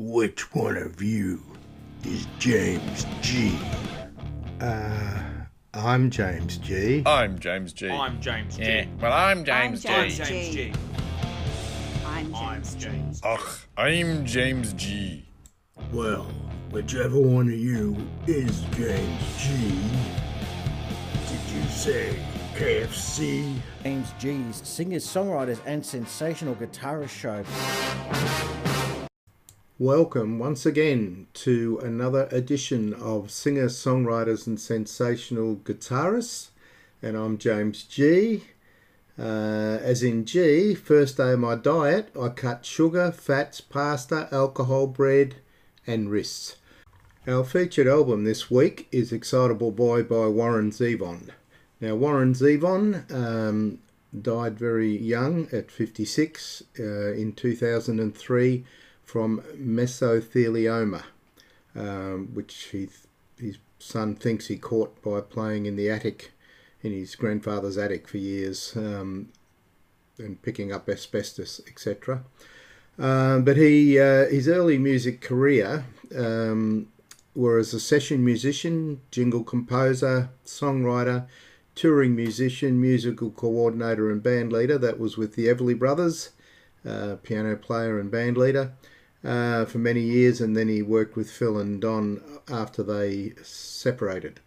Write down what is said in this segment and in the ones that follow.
Which one of you is James G? Uh, I'm James G. I'm James G. I'm James G. yeah. Well, I'm James I'm G. James James G. I'm I'm James G. James. Ugh, I'm James G. Well, whichever one of you is James G. Did you say KFC? James G's singers, songwriters, and sensational guitarist show. Welcome once again to another edition of Singer, Songwriters, and Sensational Guitarists. And I'm James G. Uh, as in G, first day of my diet, I cut sugar, fats, pasta, alcohol, bread, and wrists. Our featured album this week is Excitable Boy by Warren Zevon. Now, Warren Zevon um, died very young at 56 uh, in 2003 from mesothelioma, um, which he, his son thinks he caught by playing in the attic, in his grandfather's attic for years, um, and picking up asbestos, etc. Um, but he uh, his early music career um, were as a session musician, jingle composer, songwriter, touring musician, musical coordinator, and band leader. That was with the Everly Brothers, uh, piano player and band leader uh, for many years, and then he worked with Phil and Don after they separated.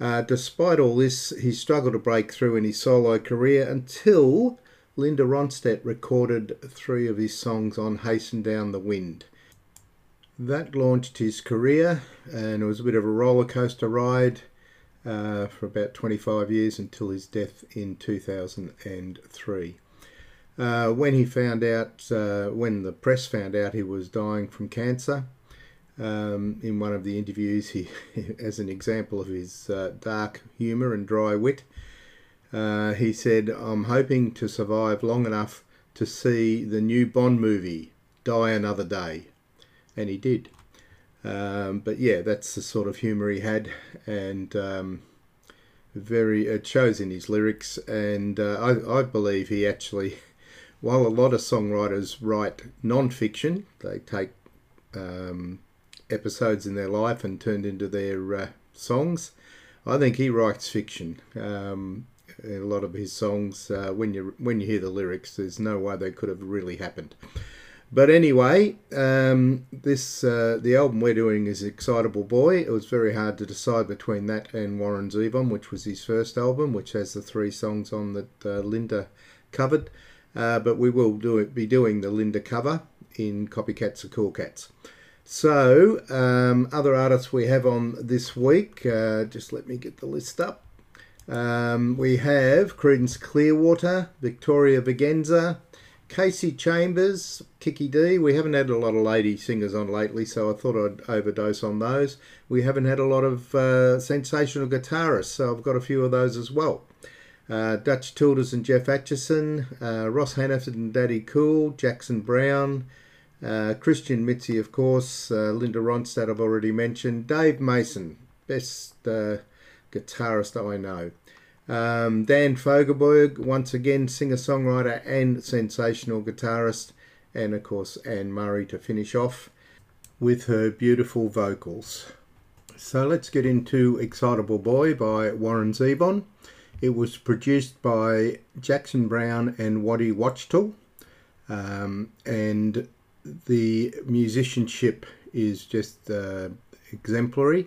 Uh, despite all this, he struggled to break through in his solo career until Linda Ronstadt recorded three of his songs on Hasten Down the Wind. That launched his career, and it was a bit of a roller coaster ride uh, for about 25 years until his death in 2003. Uh, when he found out, uh, when the press found out he was dying from cancer, um, in one of the interviews, he, as an example of his uh, dark humour and dry wit, uh, he said, "I'm hoping to survive long enough to see the new Bond movie, Die Another Day," and he did. Um, but yeah, that's the sort of humour he had, and um, very it shows in his lyrics. And uh, I, I believe he actually, while a lot of songwriters write non-fiction, they take um, episodes in their life and turned into their uh, songs. I think he writes fiction. Um, a lot of his songs, uh, when you when you hear the lyrics, there's no way they could have really happened. But anyway, um, this uh, the album we're doing is Excitable Boy. It was very hard to decide between that and Warren Zevon, which was his first album, which has the three songs on that uh, Linda covered. Uh, but we will do it, be doing the Linda cover in Copycats or Cool Cats. So, um, other artists we have on this week, uh, just let me get the list up. Um, we have Creedence Clearwater, Victoria Vigenza, Kasey Chambers, Kiki D. We haven't had a lot of lady singers on lately, so I thought I'd overdose on those. We haven't had a lot of uh, sensational guitarists, so I've got a few of those as well. Uh, Dutch Tilders and Geoff Achison, uh, Ross Hannaford and Daddy Cool, Jackson Browne, uh, Christian Mitzi, of course, uh, Linda Ronstadt, I've already mentioned, Dave Mason, best uh, guitarist I know. Um, Dan Fogelberg, once again, singer songwriter and sensational guitarist, and of course, Anne Murray to finish off with her beautiful vocals. So let's get into Excitable Boy by Warren Zevon. It was produced by Jackson Browne and Waddy Wachtel, um, and the musicianship is just uh, exemplary.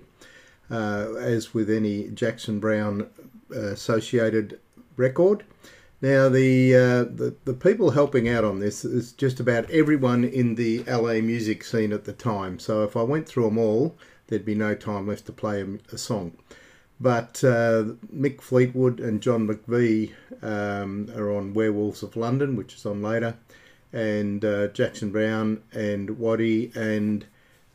Uh, as with any Jackson Browne uh, associated record. Now, the, uh, the the people helping out on this is just about everyone in the LA music scene at the time. So if I went through them all, there'd be no time left to play a, a song. But uh, Mick Fleetwood and John McVie um, are on Werewolves of London, which is on later, and uh, Jackson Browne and Waddy and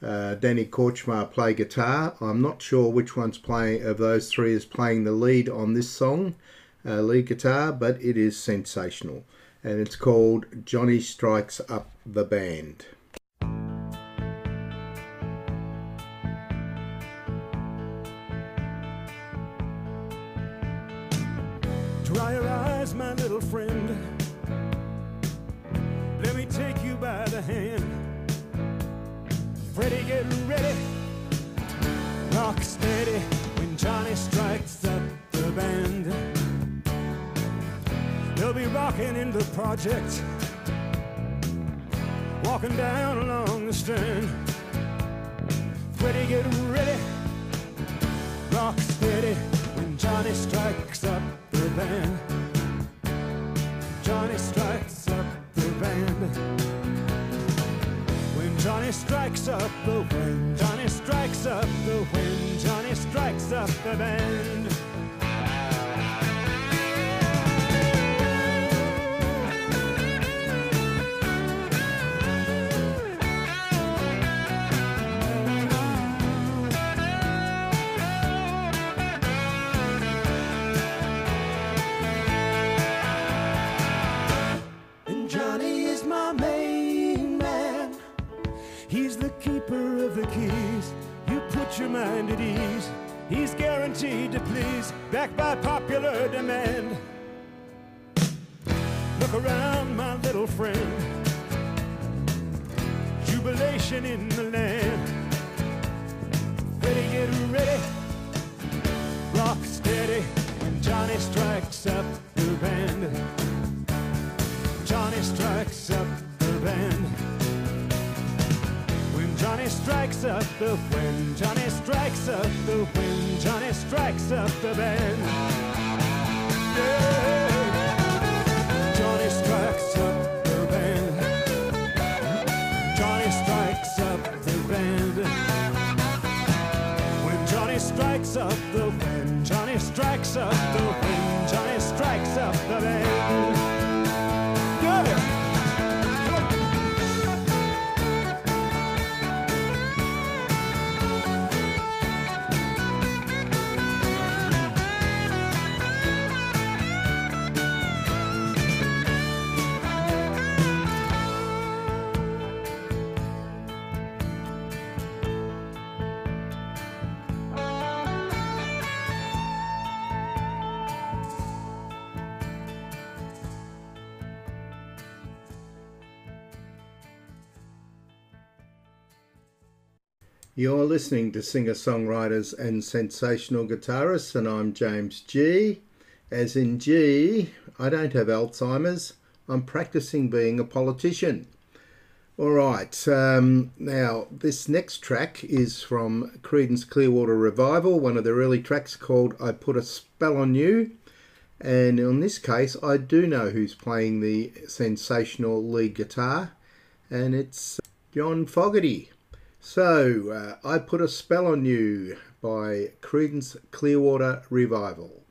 uh, Danny Kortchmar play guitar. I'm not sure which one's playing of those three is playing the lead on this song, uh, lead guitar, but it is sensational, and it's called Johnny Strikes Up the Band. Friend. Let me take you by the hand. Freddie, get ready. Rock steady when Johnny strikes up the band. They'll be rocking in the project, walking down along the strand. Freddie, get ready. Rock steady when Johnny strikes up the band. Johnny strikes up the band. When Johnny strikes up the wind, Johnny strikes up the wind, Johnny strikes up the band. You your mind at ease. He's guaranteed to please, backed by popular demand. Look around, my little friend. Jubilation in the land. Ready, get ready. Rock steady Johnny strikes up the band. Johnny strikes up the band. Johnny strikes up the when Johnny strikes up the when Johnny strikes up the band. Yeah. Johnny strikes up the band. Johnny strikes up the band. When Johnny strikes up the when Johnny strikes up the when You're listening to singer songwriters and sensational guitarists, and I'm James G. As in G, I don't have Alzheimer's, I'm practicing being a politician. All right, um, now this next track is from Creedence Clearwater Revival, one of their early tracks called I Put a Spell on You. And in this case, I do know who's playing the sensational lead guitar, and it's John Fogerty. So, uh, I Put a Spell on You by Creedence Clearwater Revival.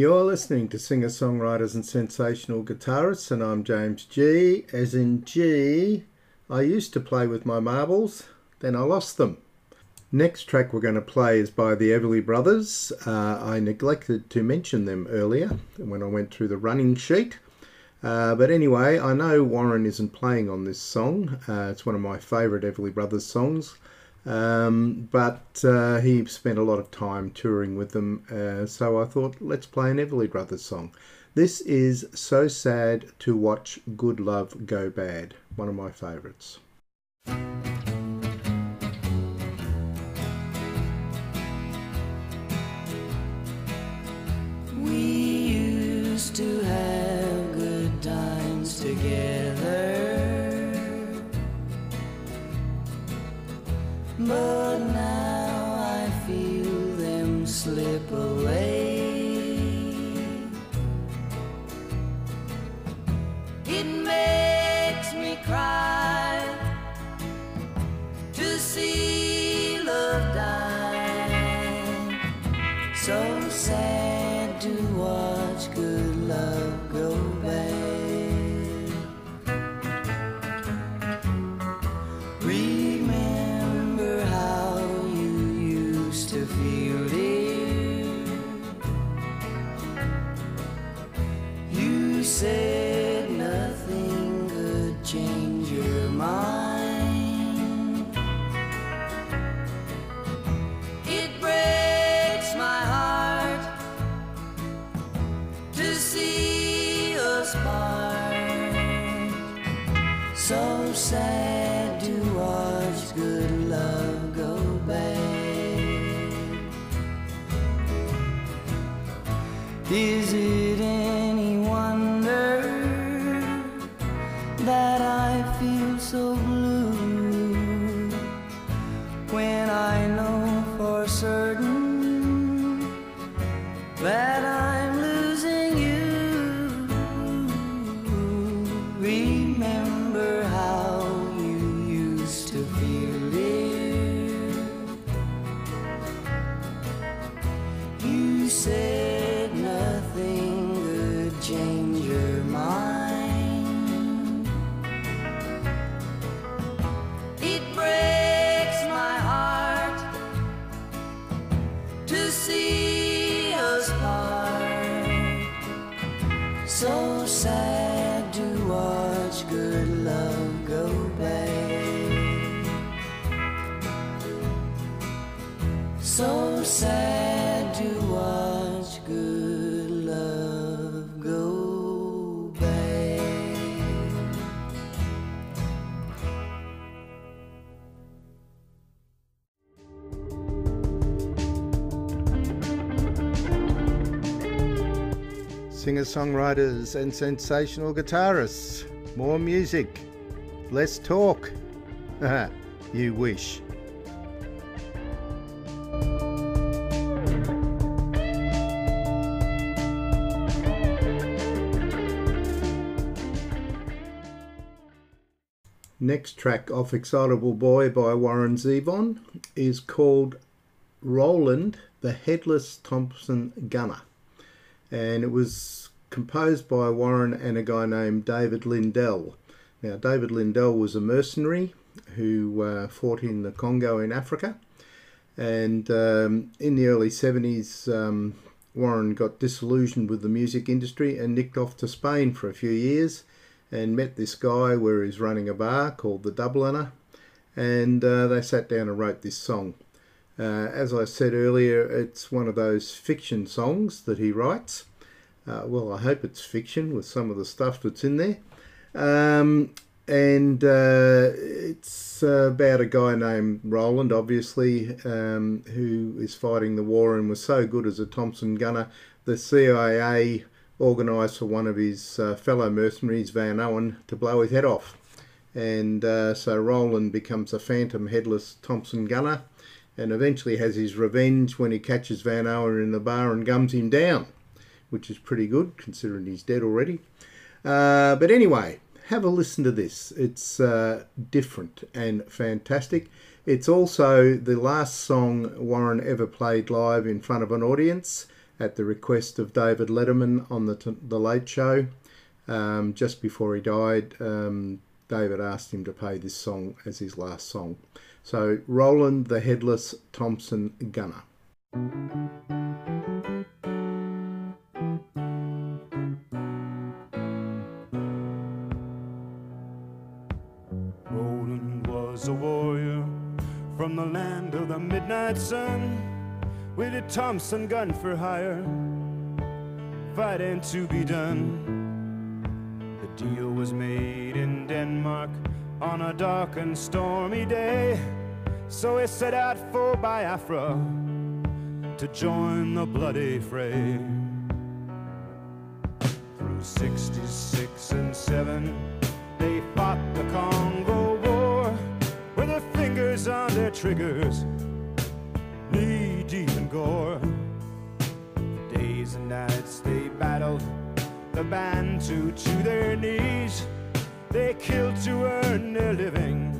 You're listening to singer songwriters and sensational guitarists, and I'm James G. As in G, I used to play with my marbles, then I lost them. Next track we're going to play is by the Everly Brothers. Uh, I neglected to mention them earlier when I went through the running sheet. Uh, but anyway, I know Warren isn't playing on this song. Uh, it's one of my favourite Everly Brothers songs. Um, but uh, he spent a lot of time touring with them, uh, so I thought let's play an Everly Brothers song. This is So Sad to Watch Good Love Go Bad, one of my favourites. We used to have good times together. But now I feel them slip away. It makes me cry to see love die. So sad said nothing could change your mind. It breaks my heart to see us part. So sad to watch good love go bad. Songwriters and sensational guitarists. More music. Less talk. you wish. Next track off Excitable Boy by Warren Zevon is called Roland the Headless Thompson Gunner. And it was composed by Warren and a guy named David Lindell. Now, David Lindell was a mercenary who uh, fought in the Congo in Africa. And um, in the early 70s, um, Warren got disillusioned with the music industry and nicked off to Spain for a few years and met this guy where he's running a bar called the Dubliner. And uh, they sat down and wrote this song. Uh, as I said earlier, it's one of those fiction songs that he writes. Uh, well, I hope it's fiction with some of the stuff that's in there. Um, and uh, it's about a guy named Roland, obviously, um, who is fighting the war and was so good as a Thompson gunner. The CIA organised for one of his uh, fellow mercenaries, Van Owen, to blow his head off. And uh, so Roland becomes a phantom headless Thompson gunner and eventually has his revenge when he catches Van Owen in the bar and gums him down, which is pretty good considering he's dead already. Uh, but anyway, have a listen to this. It's uh, different and fantastic. It's also the last song Warren ever played live in front of an audience, at the request of David Letterman on the, the Late Show. Um, just before he died, um, David asked him to play this song as his last song. So, Roland the Headless Thompson Gunner. Roland was a warrior from the land of the midnight sun with a Thompson gun for hire, fighting to be done. The deal was made in Denmark on a dark and stormy day, so he set out for Biafra to join the bloody fray. Bantu to their knees. They killed to earn their living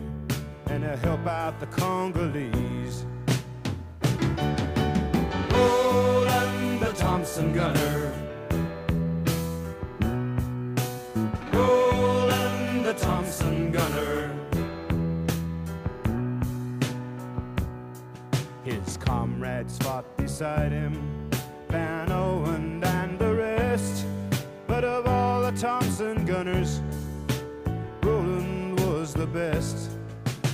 and to help out the Congolese. Roland the Thompson gunner. Roland the Thompson gunner. His comrades fought beside him, Roland was the best.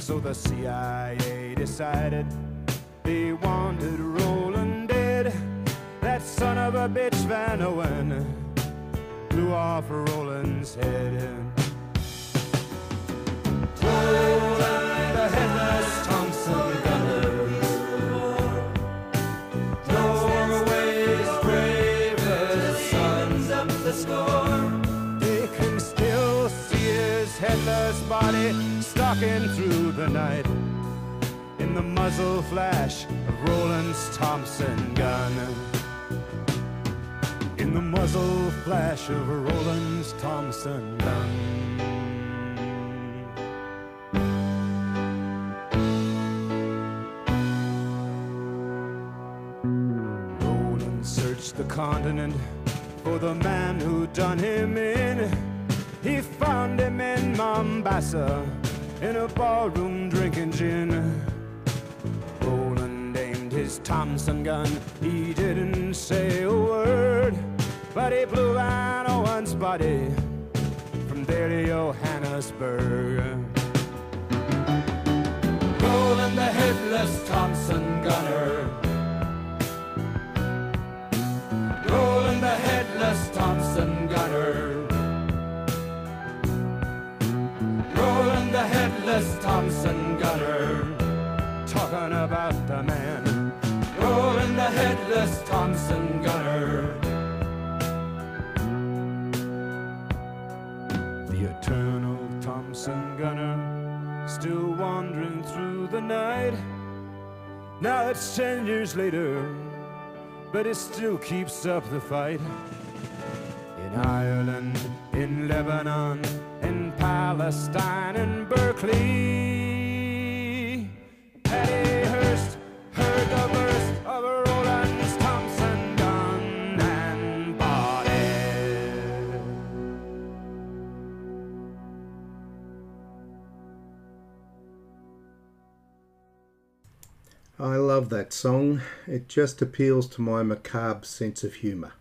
So the CIA decided they wanted Roland dead. That son of a bitch Van Owen blew off Roland's head. Roland, the headless body stalking through the night in the muzzle flash of Roland's Thompson gun. In the muzzle flash of Roland's Thompson gun. The continent for the man who done him in. He found him in Mombasa in a ballroom drinking gin. Roland aimed his Thompson gun, he didn't say a word, but he blew Van Owen's body from there to Johannesburg. Roland the headless Thompson gunner. Talking about the man. Roland the headless Thompson gunner. The eternal Thompson gunner. Still wandering through the night. Now it's ten years later but it still keeps up the fight. In Ireland, in Lebanon, in Palestine, in Berkeley. I love that song. It just appeals to my macabre sense of humour.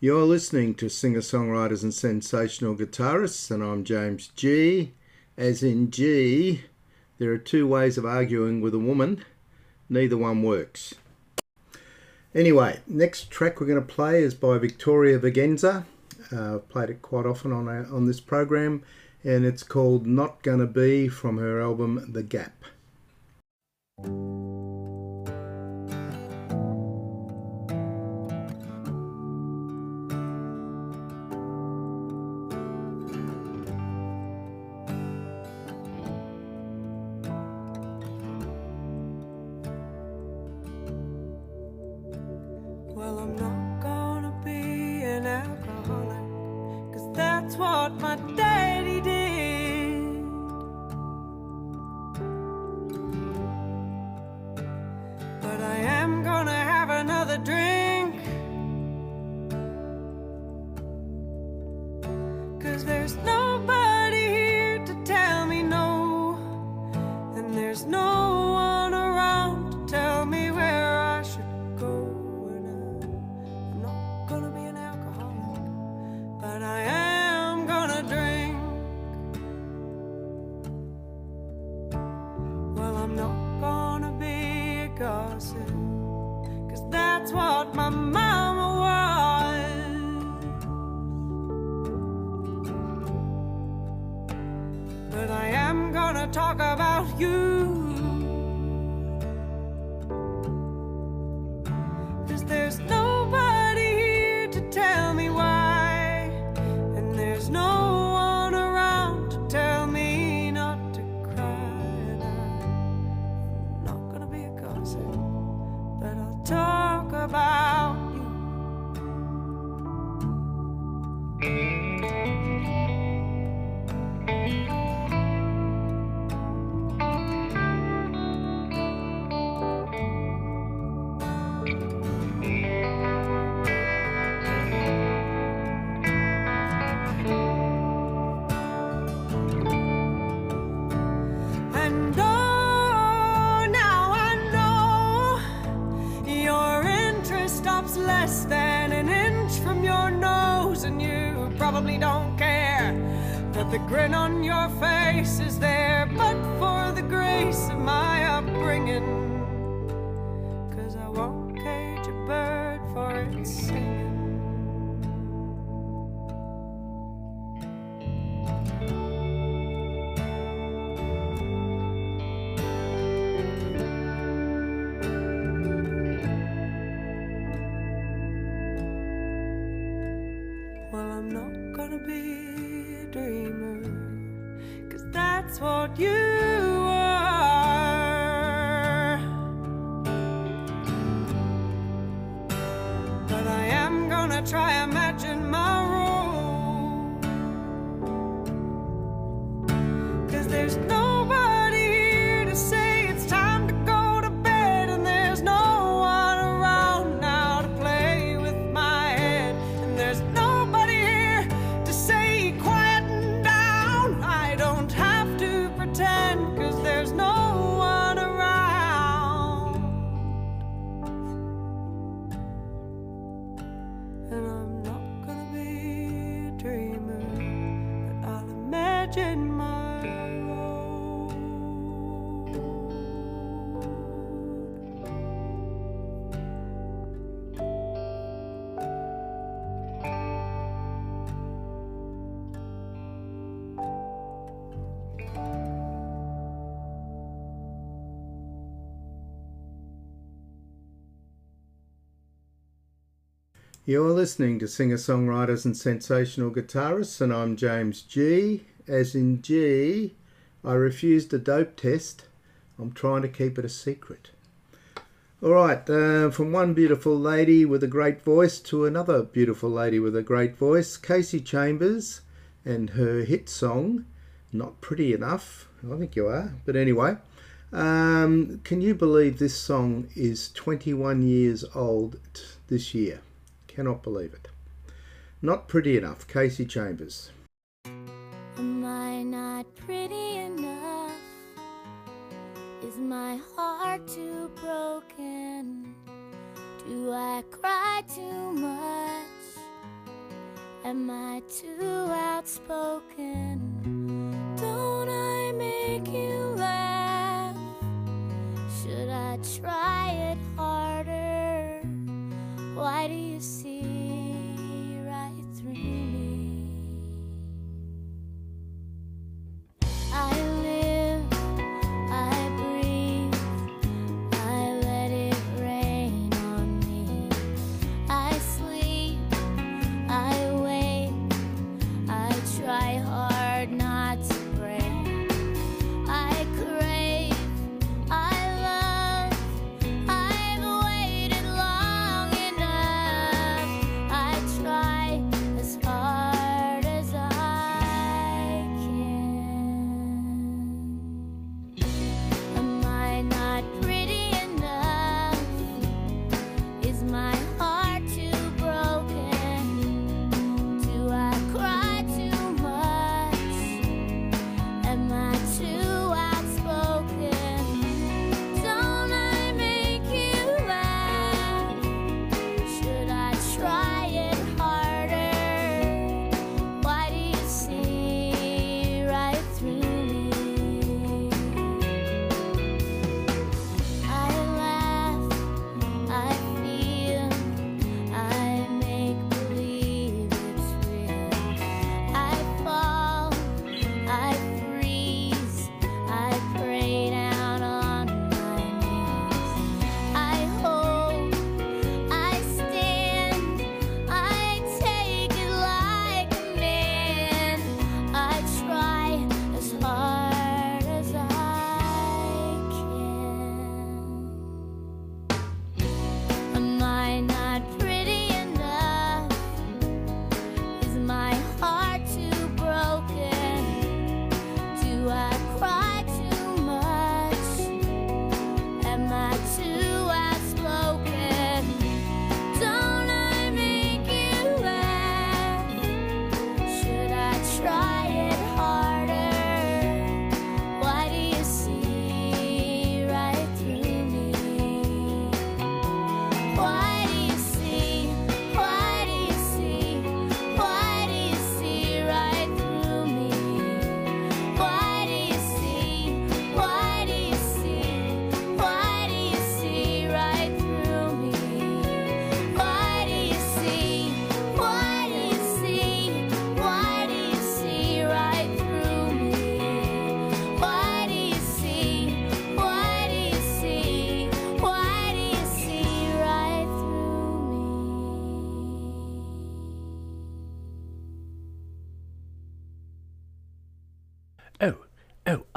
You're listening to singer songwriters and sensational guitarists, and I'm James G. As in G, there are two ways of arguing with a woman, neither one works. Anyway, next track we're going to play is by Victoria Vegenza. Uh, I've played it quite often on, our, on this program, and it's called Not Gonna Be from her album The Gap. You're listening to singer songwriters and sensational guitarists, and I'm James G. As in G, I refused a dope test. I'm trying to keep it a secret. All right, uh, from one beautiful lady with a great voice to another beautiful lady with a great voice, Kasey Chambers and her hit song, Not Pretty Enough. I think you are, but anyway. Um, can you believe this song is 21 years old t- this year? Cannot believe it. Not pretty enough, Kasey Chambers. Am I not pretty enough? Is my heart too broken? Do I cry too much? Am I too outspoken? Don't I make you laugh? Should I try it harder? Why do you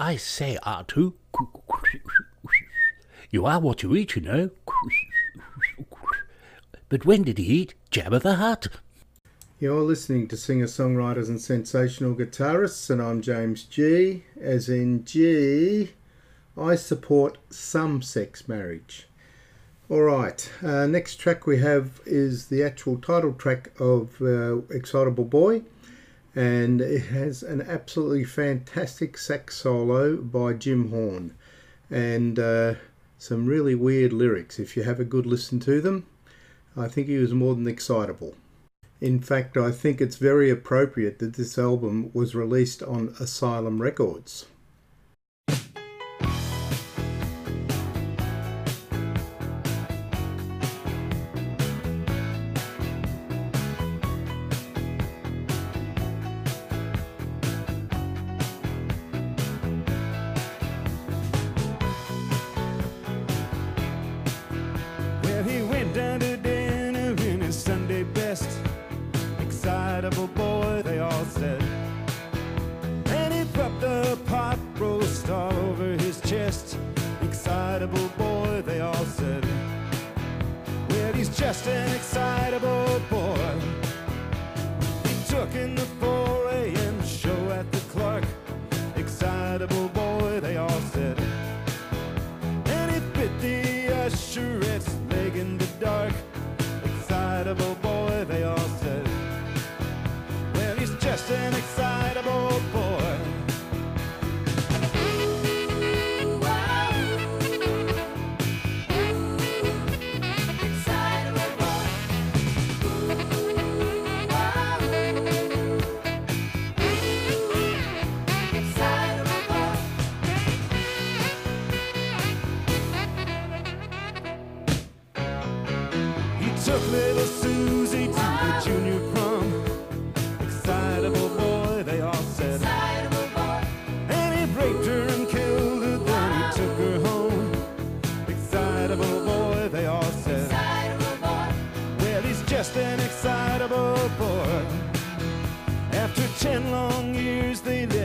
I say, Artu, you are what you eat, you know. But when did he eat Jabba the Hutt? You're listening to singer songwriters and sensational guitarists, and I'm James G. As in G, I support some sex marriage. All right, uh, next track we have is the actual title track of uh, Excitable Boy, and it has an absolutely fantastic sax solo by Jim Horn, and uh, some really weird lyrics. If you have a good listen to them, I think he was more than excitable. In fact, I think it's very appropriate that this album was released on Asylum Records.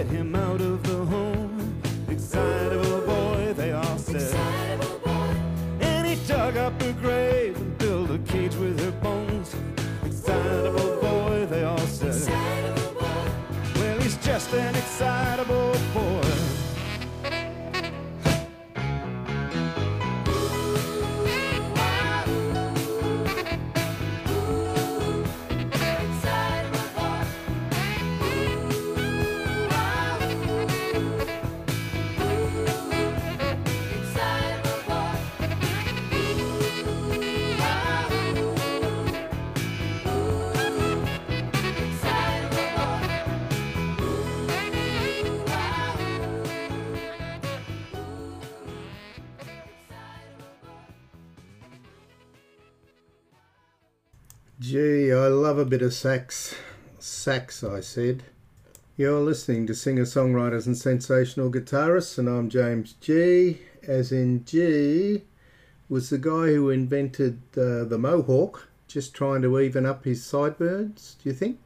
Let him out of the home. Excitable boy, they all said. And he dug up her grave and built a cage with her bones. Excitable boy, they all said. Well, he's just an excitable sax. Sax, I said. You're listening to singer songwriters and sensational guitarists, and I'm James G. As in G was the guy who invented uh, the mohawk, just trying to even up his sideburns, do you think?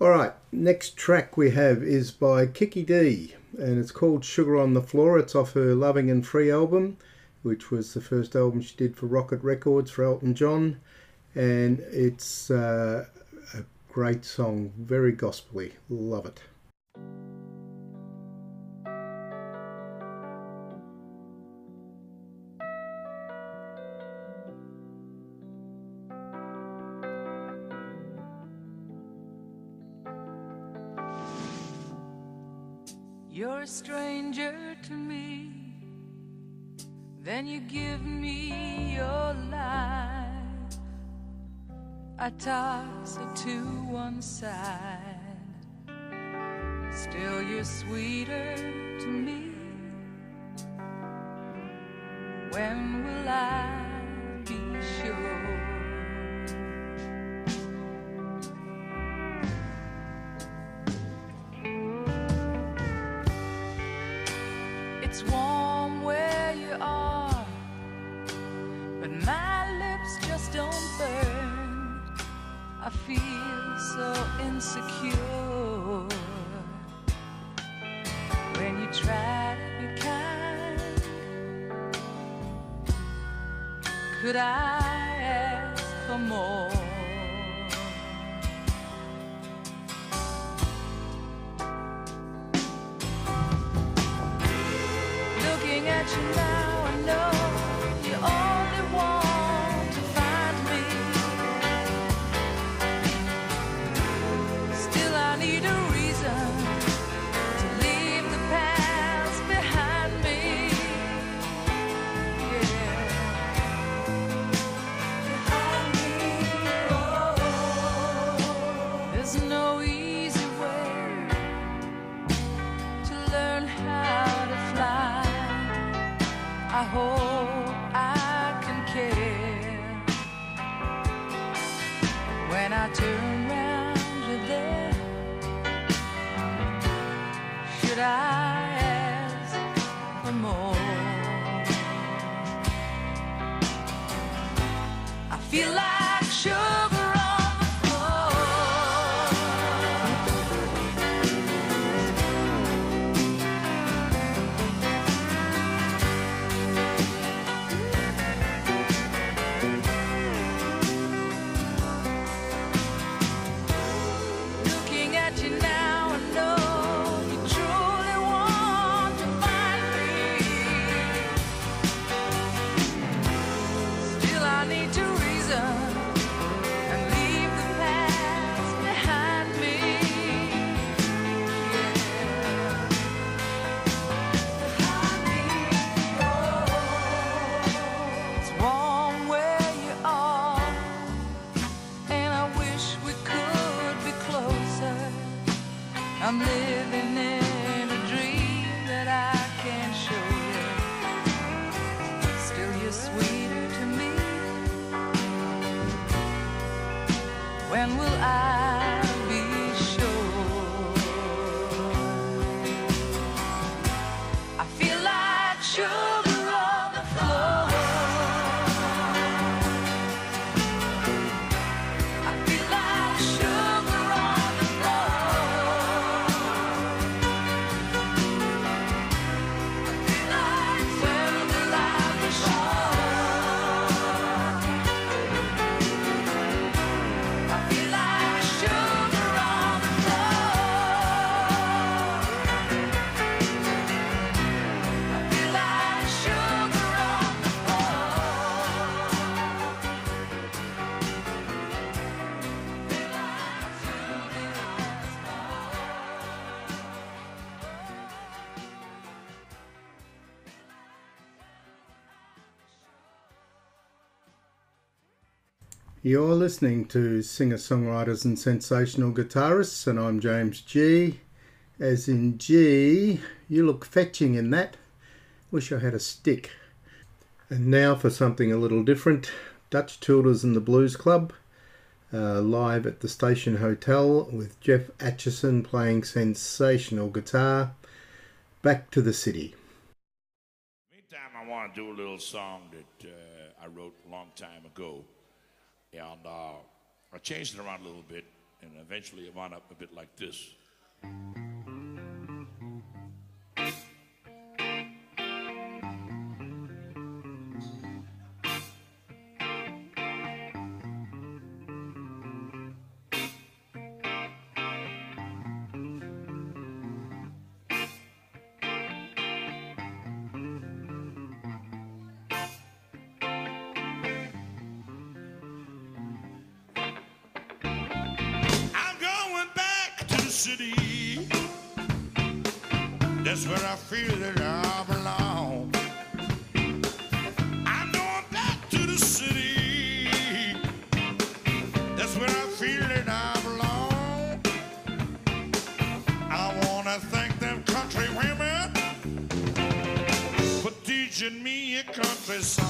All right, next track we have is by Kiki Dee, and it's called Sugar on the Floor. It's off her Loving and Free album, which was the first album she did for Rocket Records for Elton John, and it's uh, great song, very gospely. Love it. You're a stranger to me. Then you give me your life. I toss it to one side. Still, you're sweeter to me. When will I Could I feel like sugar You're listening to singer songwriters and sensational guitarists, and I'm James G. As in G, you look fetching in that. Wish I had a stick. And now for something a little different Dutch Tilders and the Blues Club, uh, live at the Station Hotel with Geoff Achison playing sensational guitar. Back to the city. Meantime, I want to do a little song that uh, I wrote a long time ago. And uh, I changed it around a little bit, and eventually it wound up a bit like this. I feel that I belong. I'm going back to the city. That's when I feel that I belong. I wanna thank them country women for teaching me a country song.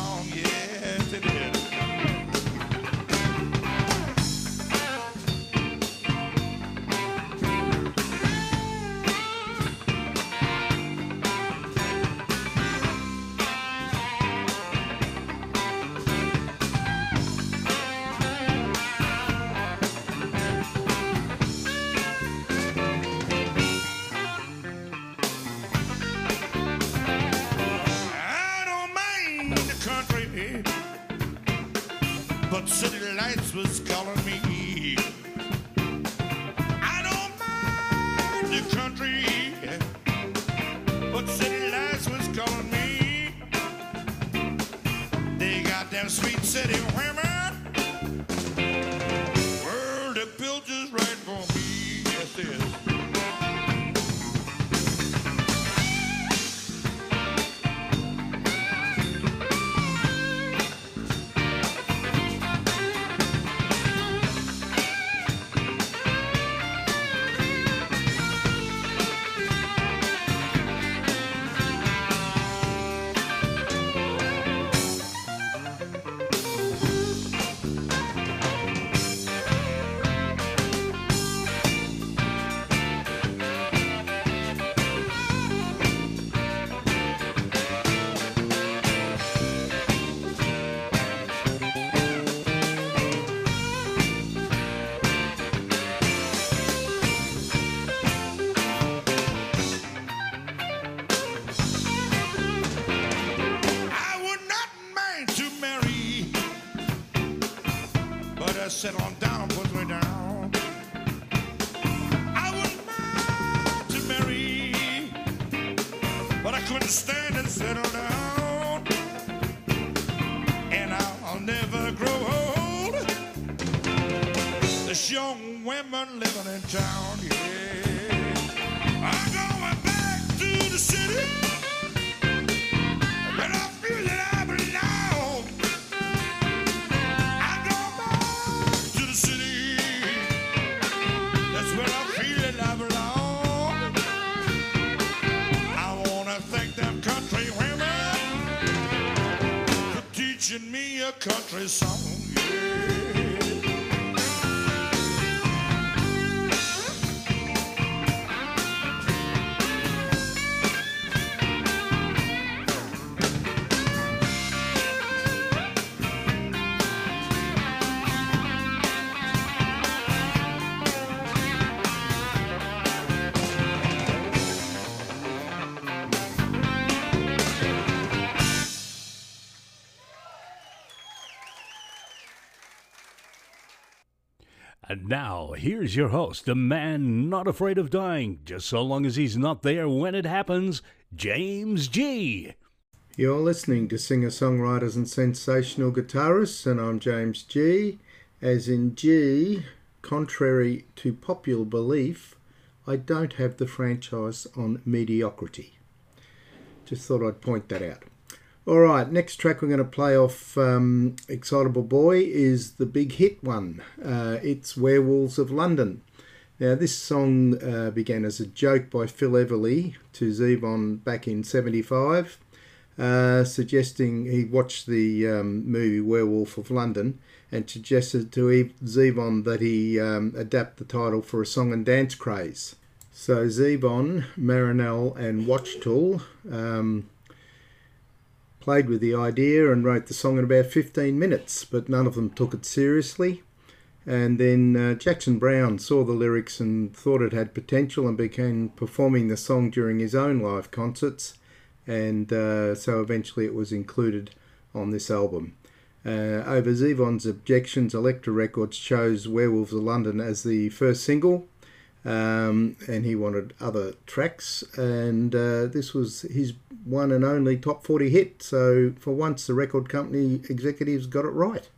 Here's your host, the man not afraid of dying, just so long as he's not there when it happens, James G. You're listening to singer songwriters and sensational guitarists, and I'm James G. As in G, contrary to popular belief, I don't have the franchise on mediocrity. Just thought I'd point that out. All right, next track we're going to play off um, Excitable Boy is the big hit one. Uh, it's Werewolves of London. Now, this song uh, began as a joke by Phil Everly to Zevon back in 75, uh, suggesting he watched the um, movie Werewolf of London and suggested to Zevon that he um, adapt the title for a song and dance craze. So Zevon, Marinell, and Wachtel um, played with the idea and wrote the song in about 15 minutes, but none of them took it seriously. And then uh, Jackson Browne saw the lyrics and thought it had potential and began performing the song during his own live concerts. And uh, so eventually it was included on this album. Uh, over Zevon's objections, Elektra Records chose Werewolves of London as the first single, um, and he wanted other tracks. And uh, this was his one and only top 40 hit. So for once, the record company executives got it right.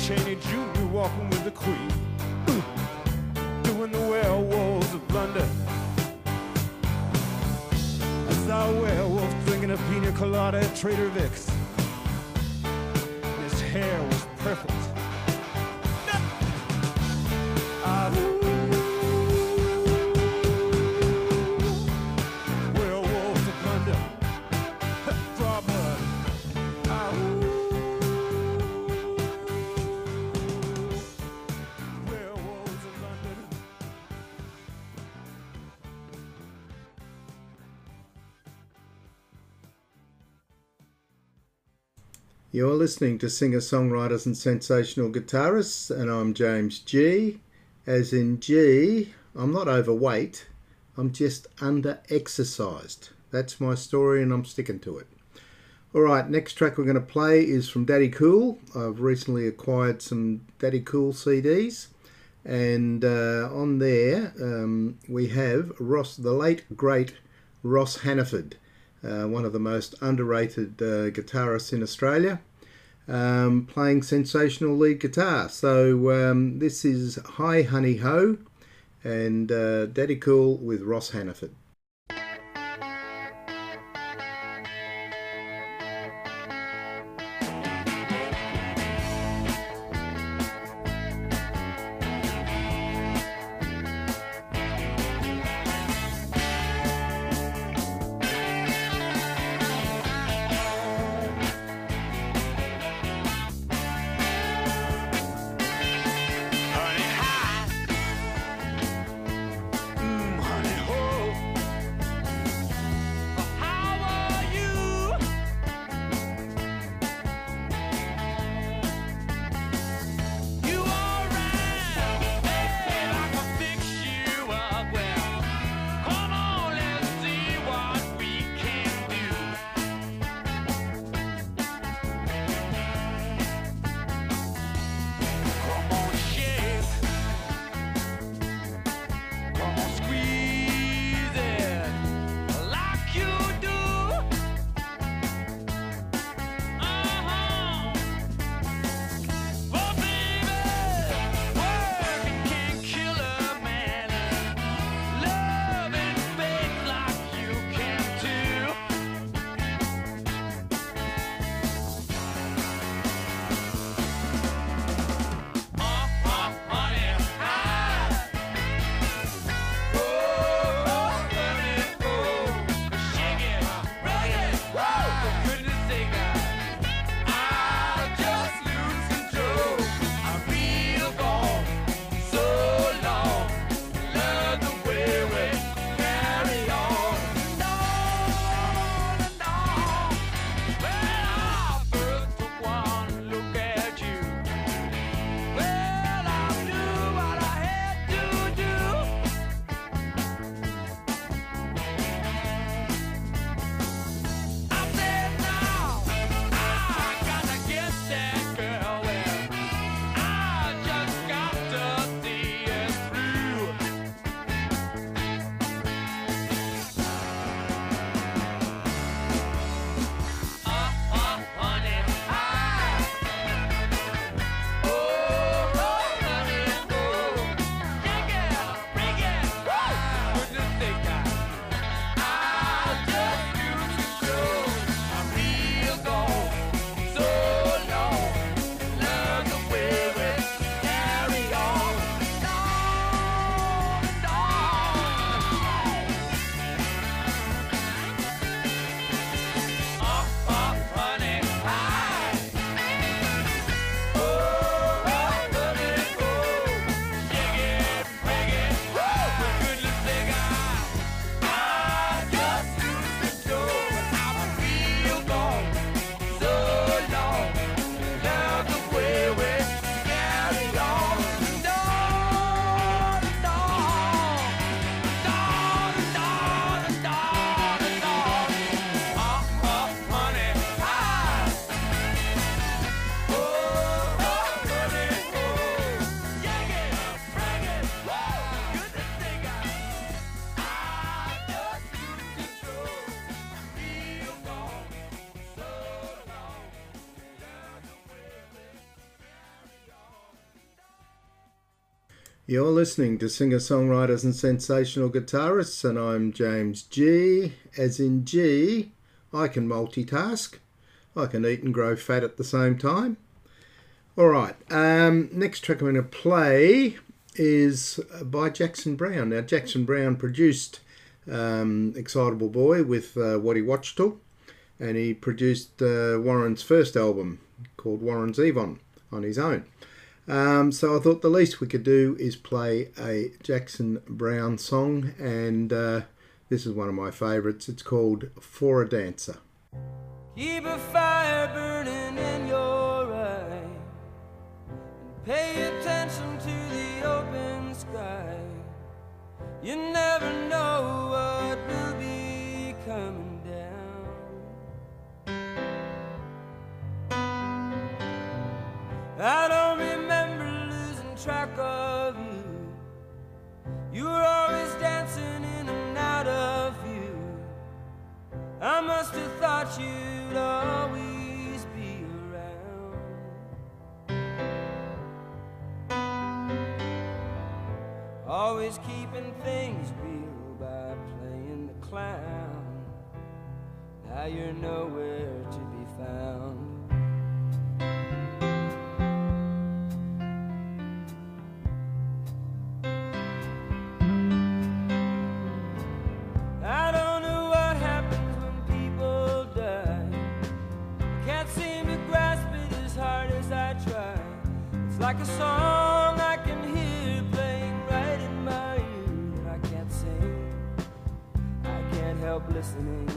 Chaney Jr. walking with the Queen, doing the werewolves of London. I saw a werewolf drinking a pina colada at Trader Vic's. His hair was perfect. You're listening to singer songwriters and sensational guitarists, and I'm James G. As in G, I'm not overweight, I'm just under exercised. That's my story, and I'm sticking to it. Alright, next track we're going to play is from Daddy Cool. I've recently acquired some Daddy Cool CDs, and uh, on there um, we have Ross, the late great Ross Hannaford, uh, one of the most underrated uh, guitarists in Australia, um, playing sensational lead guitar. So um, this is Hi Honey Ho and uh, Daddy Cool with Ross Hannaford. You're listening to singer songwriters and sensational guitarists, and I'm James G. As in G, I can multitask. I can eat and grow fat at the same time. All right, um, next track I'm going to play is by Jackson Browne. Now, Jackson Browne produced um, Excitable Boy with uh, Waddy Wachtel, and he produced uh, Warren's first album called Warren Zevon on his own. Um, so I thought the least we could do is play a Jackson Browne song, and uh, this is one of my favourites. It's called For a Dancer. Keep a fire burning in your eye. And pay attention to the open sky. You never know what will be coming I don't remember losing track of you. You were always dancing in and out of view. I must have thought you'd always be around. Always keeping things real by playing the clown. Now you're nowhere to be found. Listening.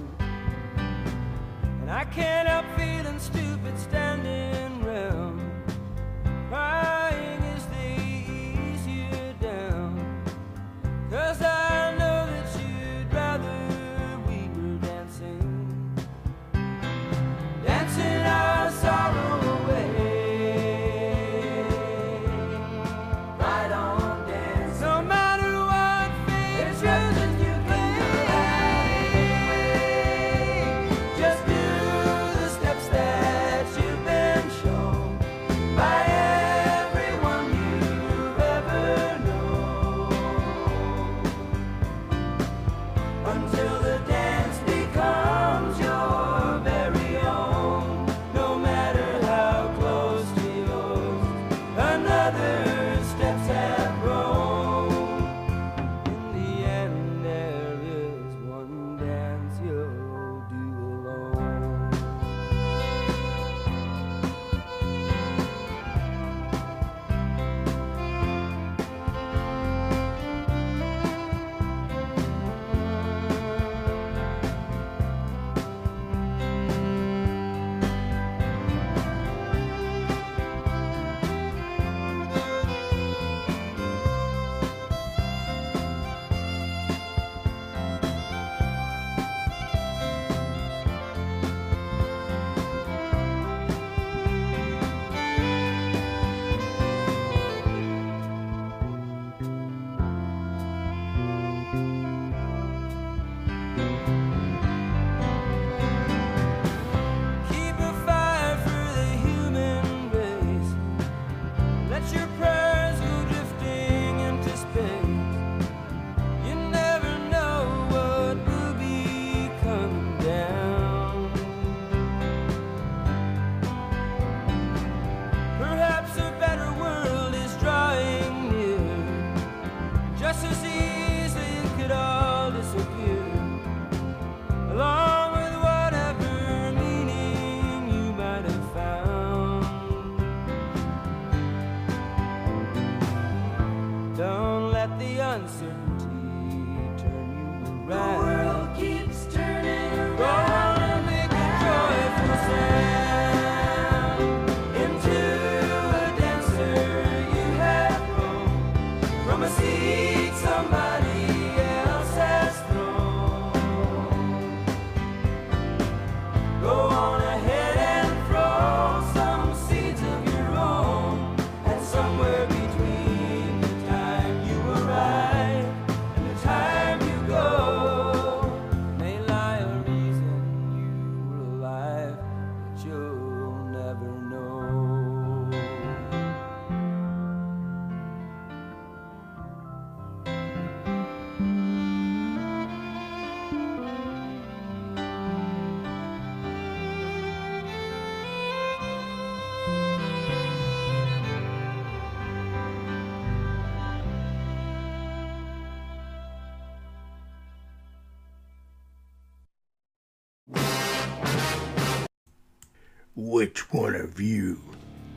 Which one of you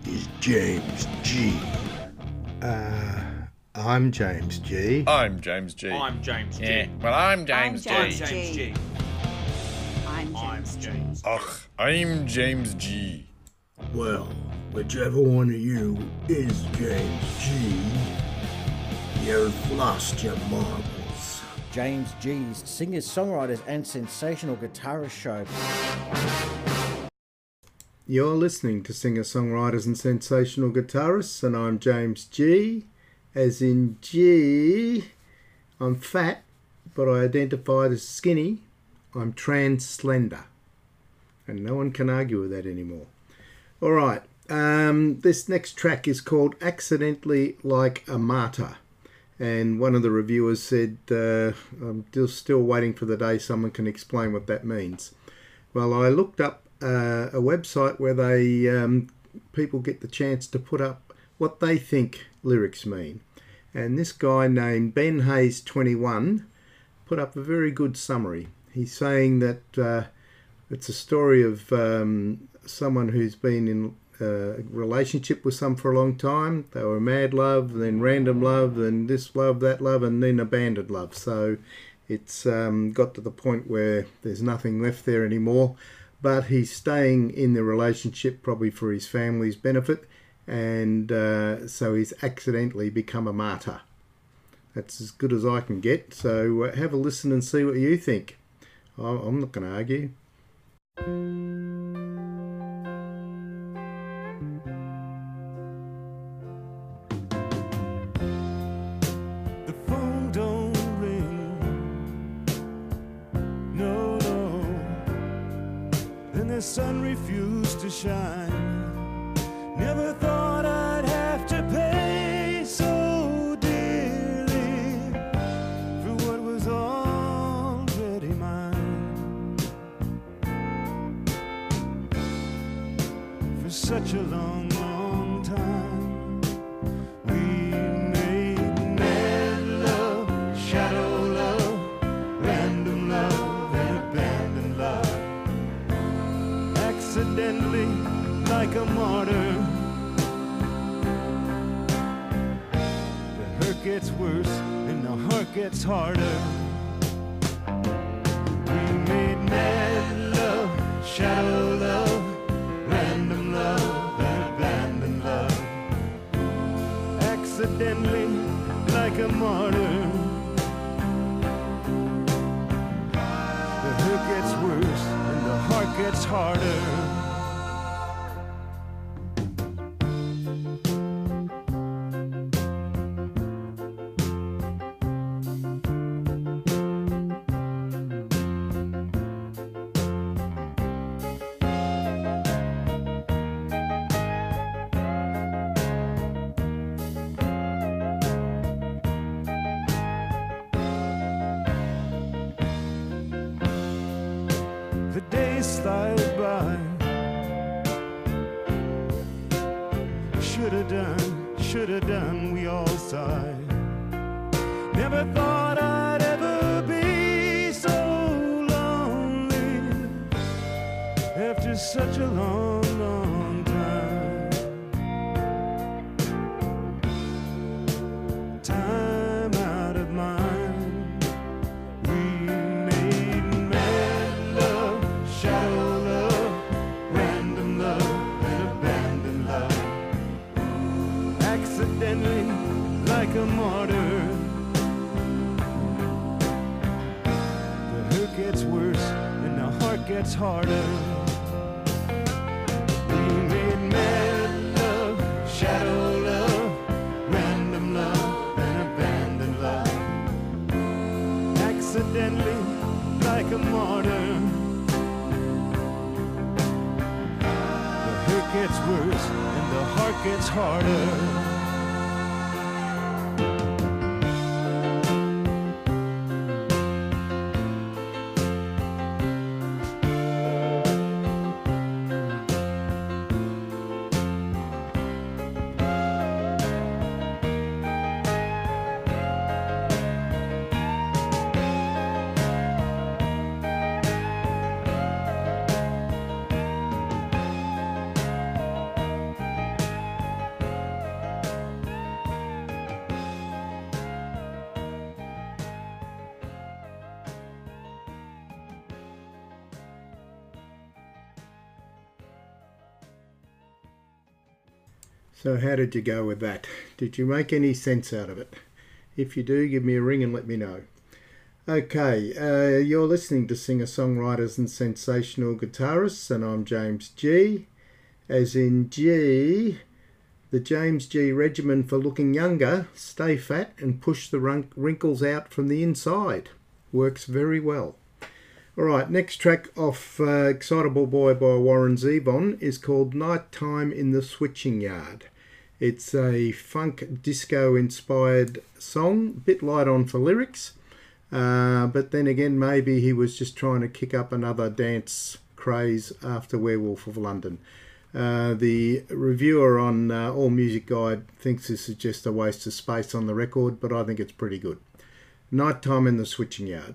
is James G? Uh, I'm James G. I'm James G. I'm James G. Yeah, well, I'm James I'm G. James James G. G. I'm I'm James G. Ugh, I'm James G. Well, whichever one of you is James G, you've lost your marbles. James G's singers, songwriters, and sensational guitarist show. You're listening to singer songwriters and sensational guitarists, and I'm James G. As in G, I'm fat, but I identify as skinny. I'm trans slender. And no one can argue with that anymore. All right, um, this next track is called Accidentally Like a Martyr. And one of the reviewers said, uh, I'm still, still waiting for the day someone can explain what that means. Well, I looked up uh, a website where they um, people get the chance to put up what they think lyrics mean, and this guy named Ben Hayes twenty one put up a very good summary. He's saying that uh, it's a story of um, someone who's been in a relationship with some for a long time. They were mad love, then random love, then this love, that love, and then abandoned love. So it's um, got to the point where there's nothing left there anymore. But he's staying in the relationship probably for his family's benefit, and uh, so he's accidentally become a martyr. That's as good as I can get. So uh, have a listen and see what you think. I'm not going to argue. The sun refused to shine. Never thought I'd have to pay so dearly for what was already mine. For such a long, gets worse and the heart gets harder. We made mad love, shadow love, random love, and abandoned love accidentally like a martyr. The hurt gets worse and the heart gets harder. Harder. So, how did you go with that? Did you make any sense out of it? If you do, give me a ring and let me know. Okay, uh, you're listening to singer songwriters and sensational guitarists, and I'm James G. As in G, the James G regimen for looking younger, stay fat and push the wrinkles out from the inside. Works very well. All right, next track off uh, Excitable Boy by Warren Zevon is called Nighttime in the Switching Yard. It's a funk disco inspired song, bit light on for lyrics, uh, but then again, maybe he was just trying to kick up another dance craze after Werewolf of London. Uh, the reviewer on uh, All Music Guide thinks this is just a waste of space on the record, but I think it's pretty good. Nighttime in the Switching Yard.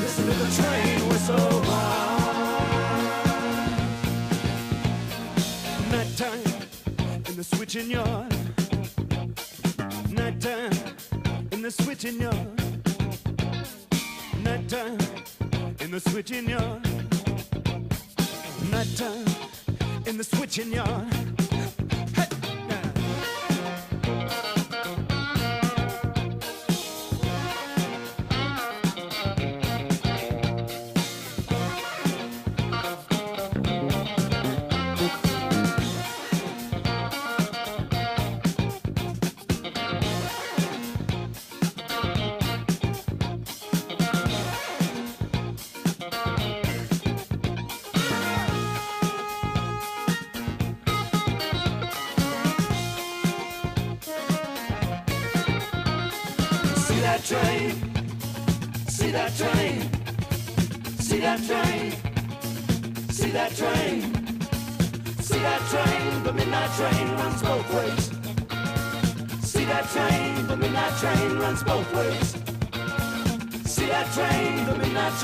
Listen to the train whistle. Nighttime in the switching yard. Nighttime in the switching yard. Nighttime in the switching yard. Nighttime in the switching yard.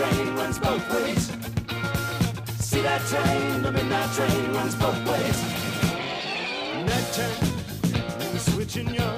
Train runs both ways. See that train? The midnight train runs both ways. Nighttime switching yard.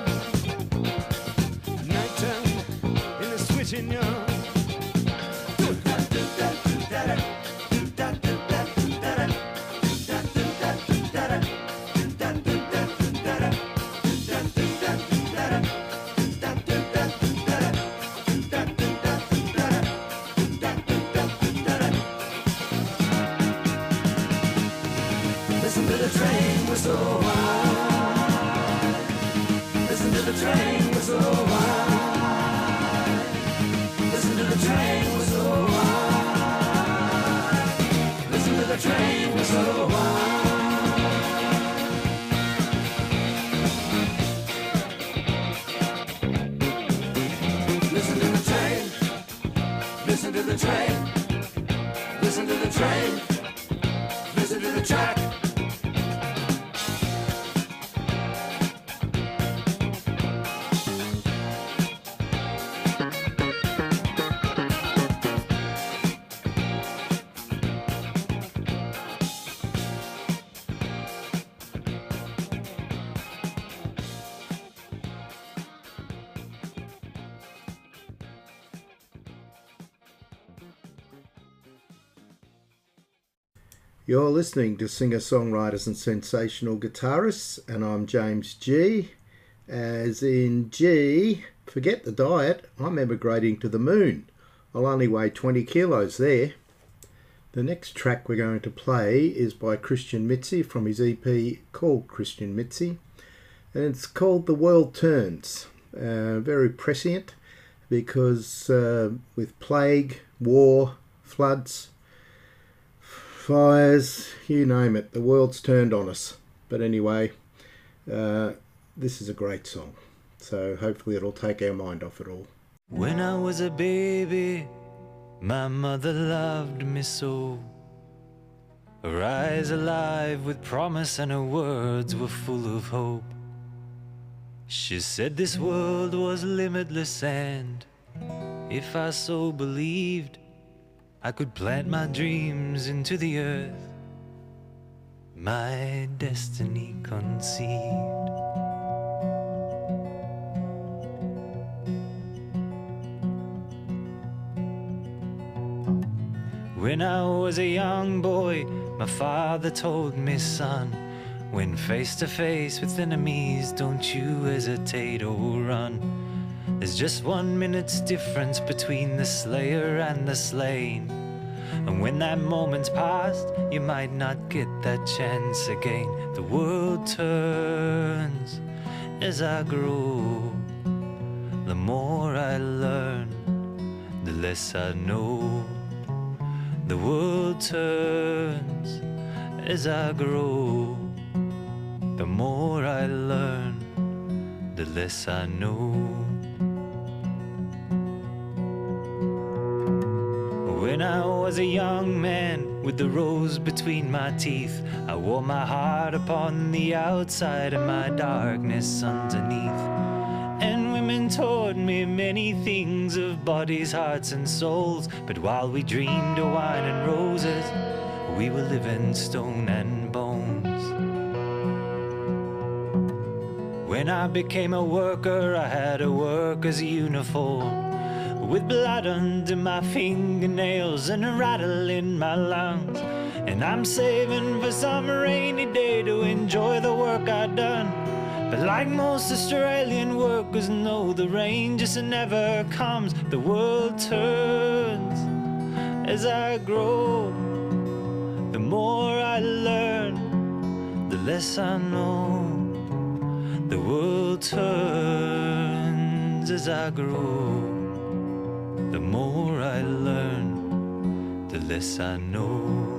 Listening to singer songwriters and sensational guitarists, and I'm James G. As in G, forget the diet, I'm emigrating to the moon. I'll only weigh 20 kilos there. The next track we're going to play is by Christian Mitzi from his EP called Christian Mitzi, and it's called The World Turns. Uh, very prescient because uh, with plague, war, floods, fires, you name it, the world's turned on us. But anyway, uh, this is a great song. So hopefully it'll take our mind off it all. When I was a baby, my mother loved me so. Her eyes alive with promise and her words were full of hope. She said this world was limitless and if I so believed, I could plant my dreams into the earth, my destiny conceived. When I was a young boy, my father told me, son, when face to face with enemies, don't you hesitate or run. There's just one minute's difference between the slayer and the slain. And when that moment's past, you might not get that chance again. The world turns as I grow. The more I learn, the less I know. The world turns as I grow. The more I learn, the less I know. When I was a young man with the rose between my teeth, I wore my heart upon the outside and my darkness underneath. And women taught me many things of bodies, hearts, and souls. But while we dreamed of wine and roses, we were living stone and bones. When I became a worker, I had a worker's uniform. With blood under my fingernails and a rattle in my lungs. And I'm saving for some rainy day to enjoy the work I've done. But like most Australian workers know, the rain just never comes. The world turns as I grow. The more I learn, the less I know. The world turns as I grow. The more I learn, the less I know.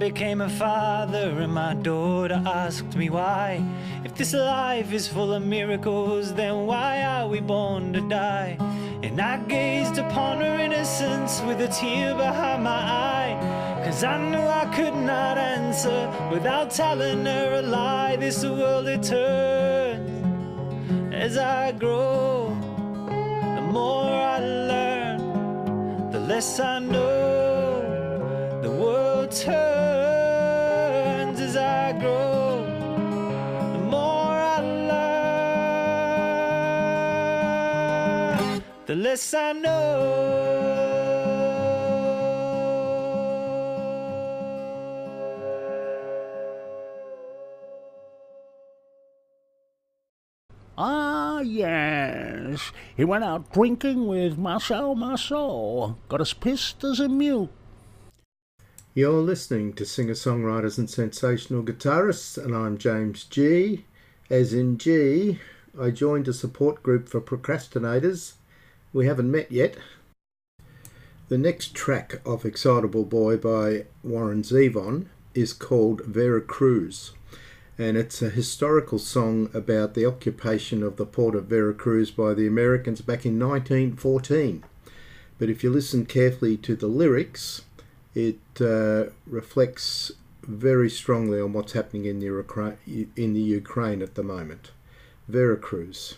Became a father and my daughter asked me why, if this life is full of miracles, then why are we born to die? And I gazed upon her innocence with a tear behind my eye. Cause I knew I could not answer without telling her a lie. This world it turns as I grow. The more I learn, the less I know. The world turns less I know. Ah, yes. He went out drinking with Marcel Marceau. Got as pissed as a mule. You're listening to singer songwriters and sensational guitarists, and I'm James G. As in G, I joined a support group for procrastinators. We haven't met yet, The next track of Excitable Boy by Warren Zevon is called Vera Cruz, and it's a historical song about the occupation of the port of Veracruz by the Americans back in 1914. But if you listen carefully to the lyrics, it uh, reflects very strongly on what's happening in the, in the Ukraine at the moment. Veracruz.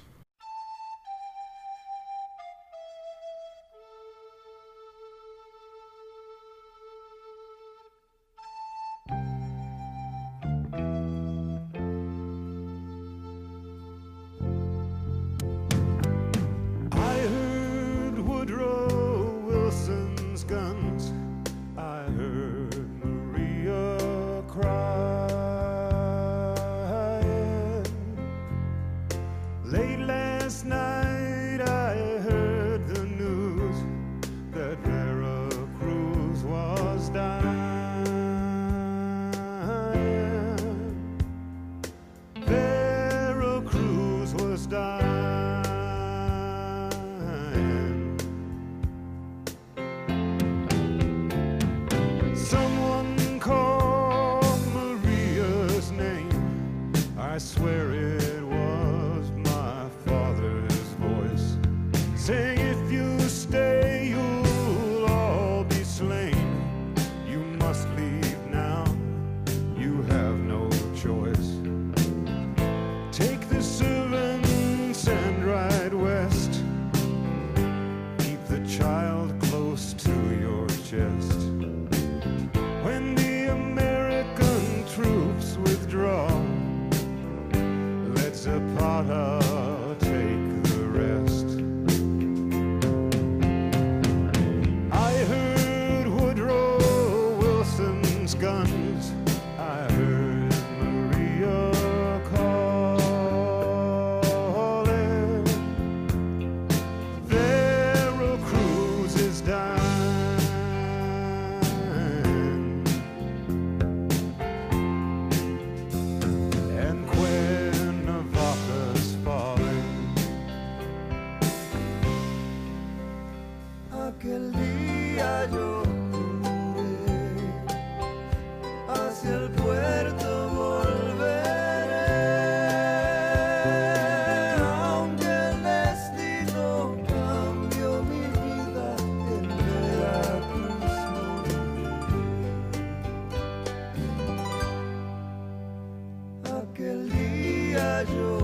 Día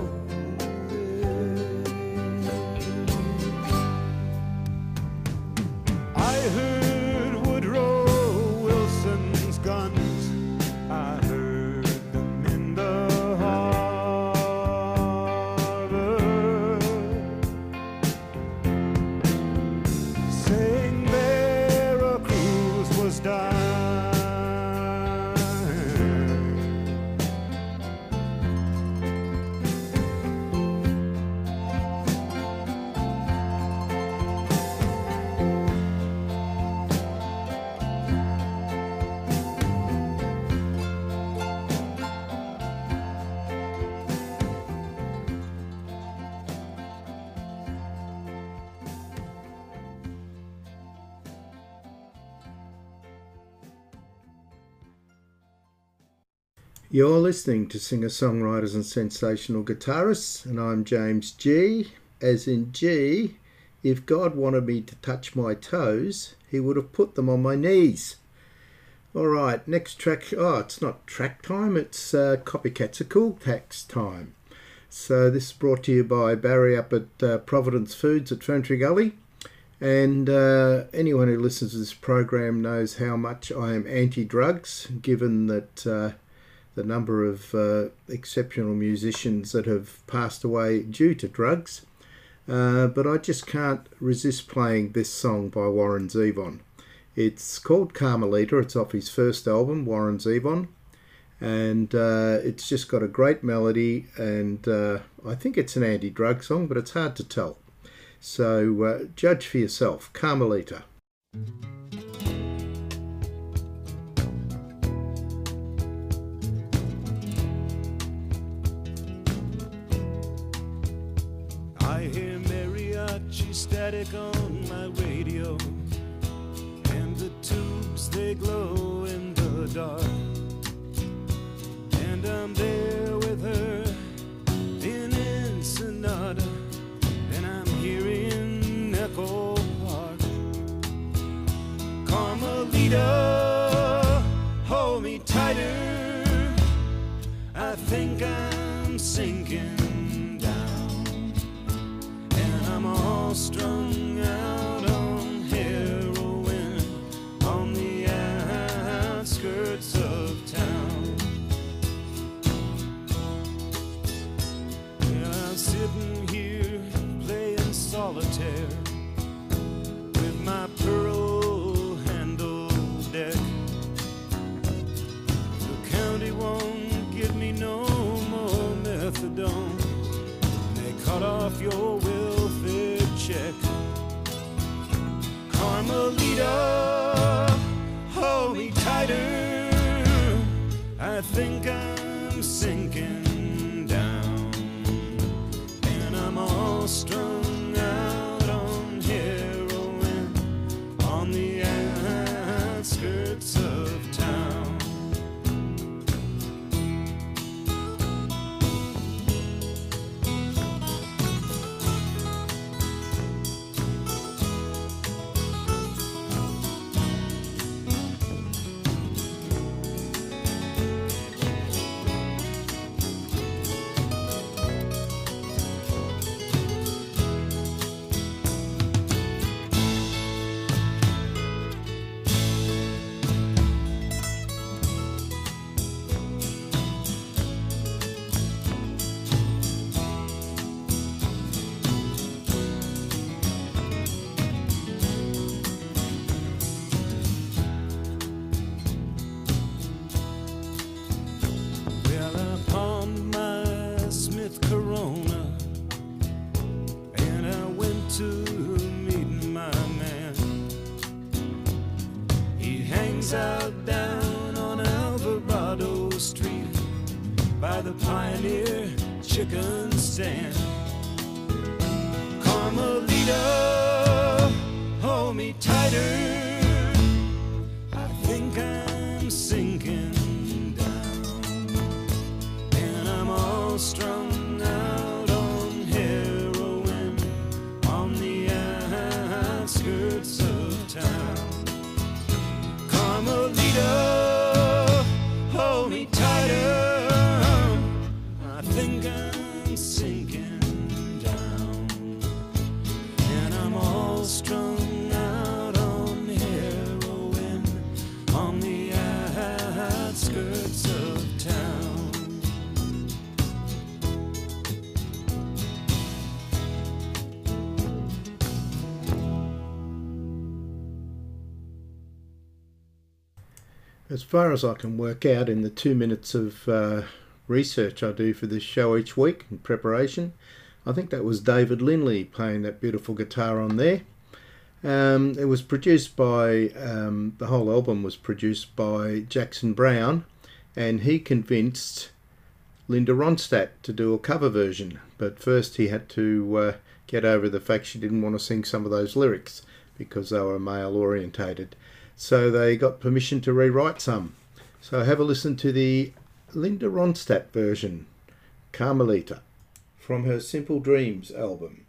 You're listening to singer songwriters and sensational guitarists, and I'm James G. As in G, if God wanted me to touch my toes, he would have put them on my knees. All right, next track. Oh, it's not track time, it's uh, Copycats are Cool Cats time. So this is brought to you by Barry up at uh, Providence Foods at Ferntree Gully. And uh, anyone who listens to this program knows how much I am anti drugs, given that uh, the number of uh, exceptional musicians that have passed away due to drugs. Uh, but I just can't resist playing this song by Warren Zevon. It's called Carmelita, it's off his first album, Warren Zevon. And uh, it's just got a great melody, and uh, I think it's an anti drug song, but it's hard to tell. So uh, judge for yourself. Carmelita. I static on my radio. And the tubes, they glow in the dark. And I'm there with her in Ensenada. And I'm hearing Echo Park. Carmelita, hold me tighter. I think I'm all Carmelita, hold me tighter. I think I'm far as I can work out in the two minutes of uh, research I do for this show each week in preparation, I think that was David Lindley playing that beautiful guitar on there. Um, it was produced by, um, the whole album was produced by Jackson Browne, and he convinced Linda Ronstadt to do a cover version. But first he had to uh, get over the fact she didn't want to sing some of those lyrics because they were male orientated. So they got permission to rewrite some. So have a listen to the Linda Ronstadt version, Carmelita, from her Simple Dreams album.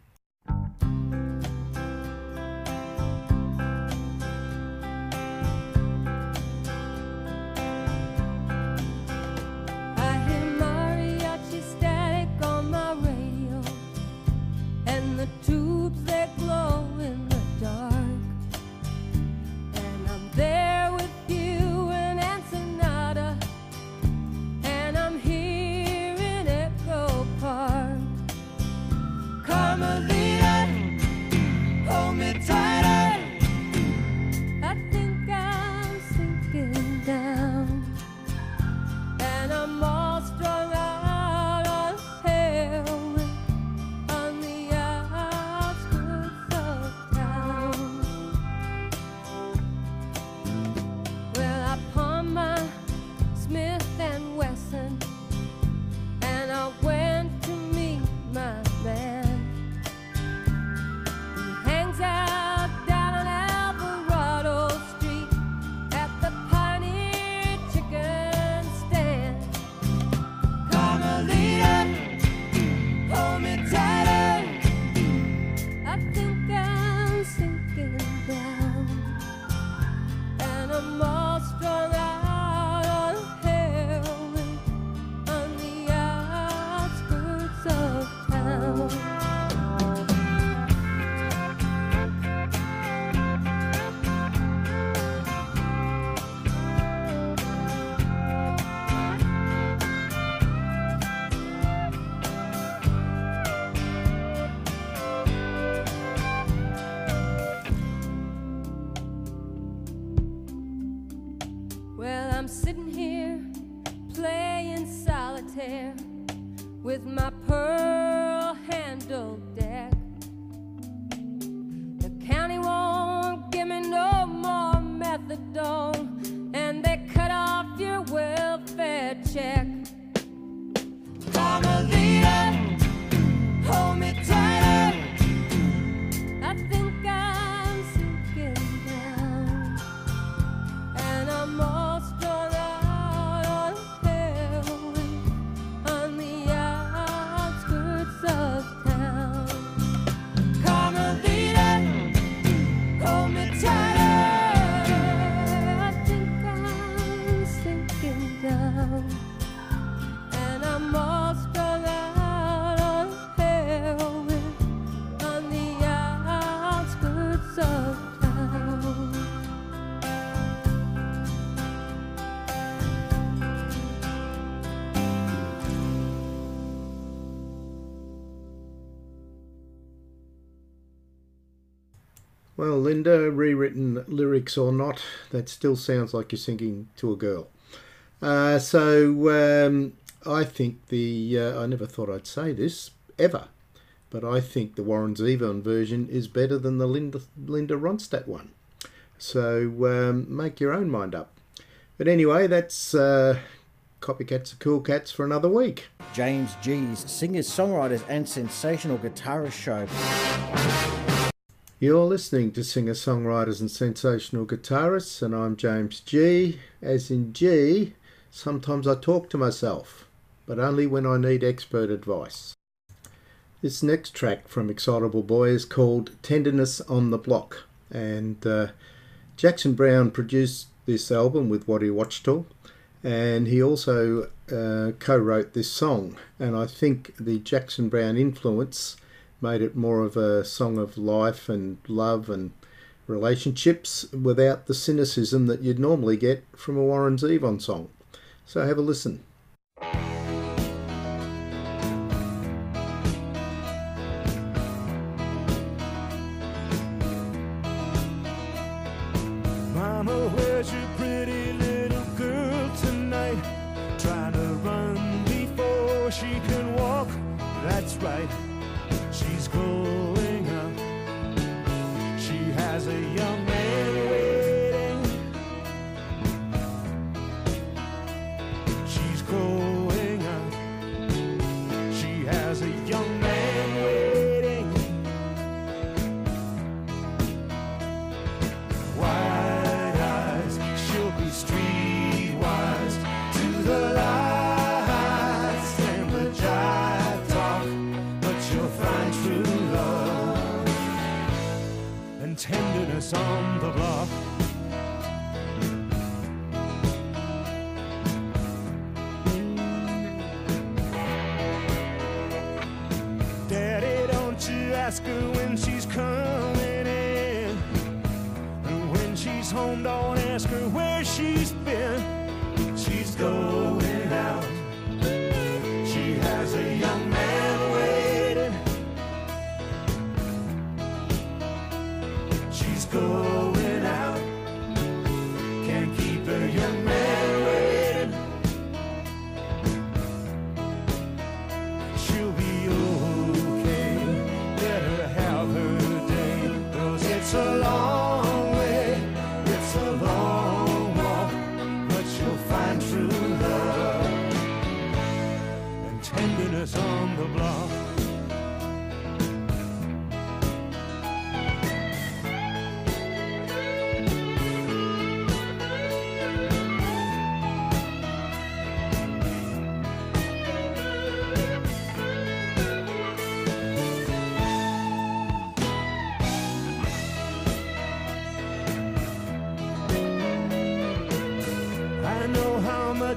Linda, rewritten lyrics or not, that still sounds like you're singing to a girl. Uh, so um, I think the uh, I never thought I'd say this ever, but I think the Warren Zevon version is better than the Linda Linda Ronstadt one. So um, make your own mind up. But anyway, that's uh, copycats are cool cats for another week. James G's singers, songwriters, and sensational guitarist show. You're listening to singer songwriters and sensational guitarists, and I'm James G. As in G, sometimes I talk to myself, but only when I need expert advice. This next track from Excitable Boy is called Tenderness on the Block, and uh, Jackson Browne produced this album with Waddy Wachtel, and he also uh, co wrote this song. And I think the Jackson Browne influence made it more of a song of life and love and relationships without the cynicism that you'd normally get from a Warren Zevon song. So have a listen.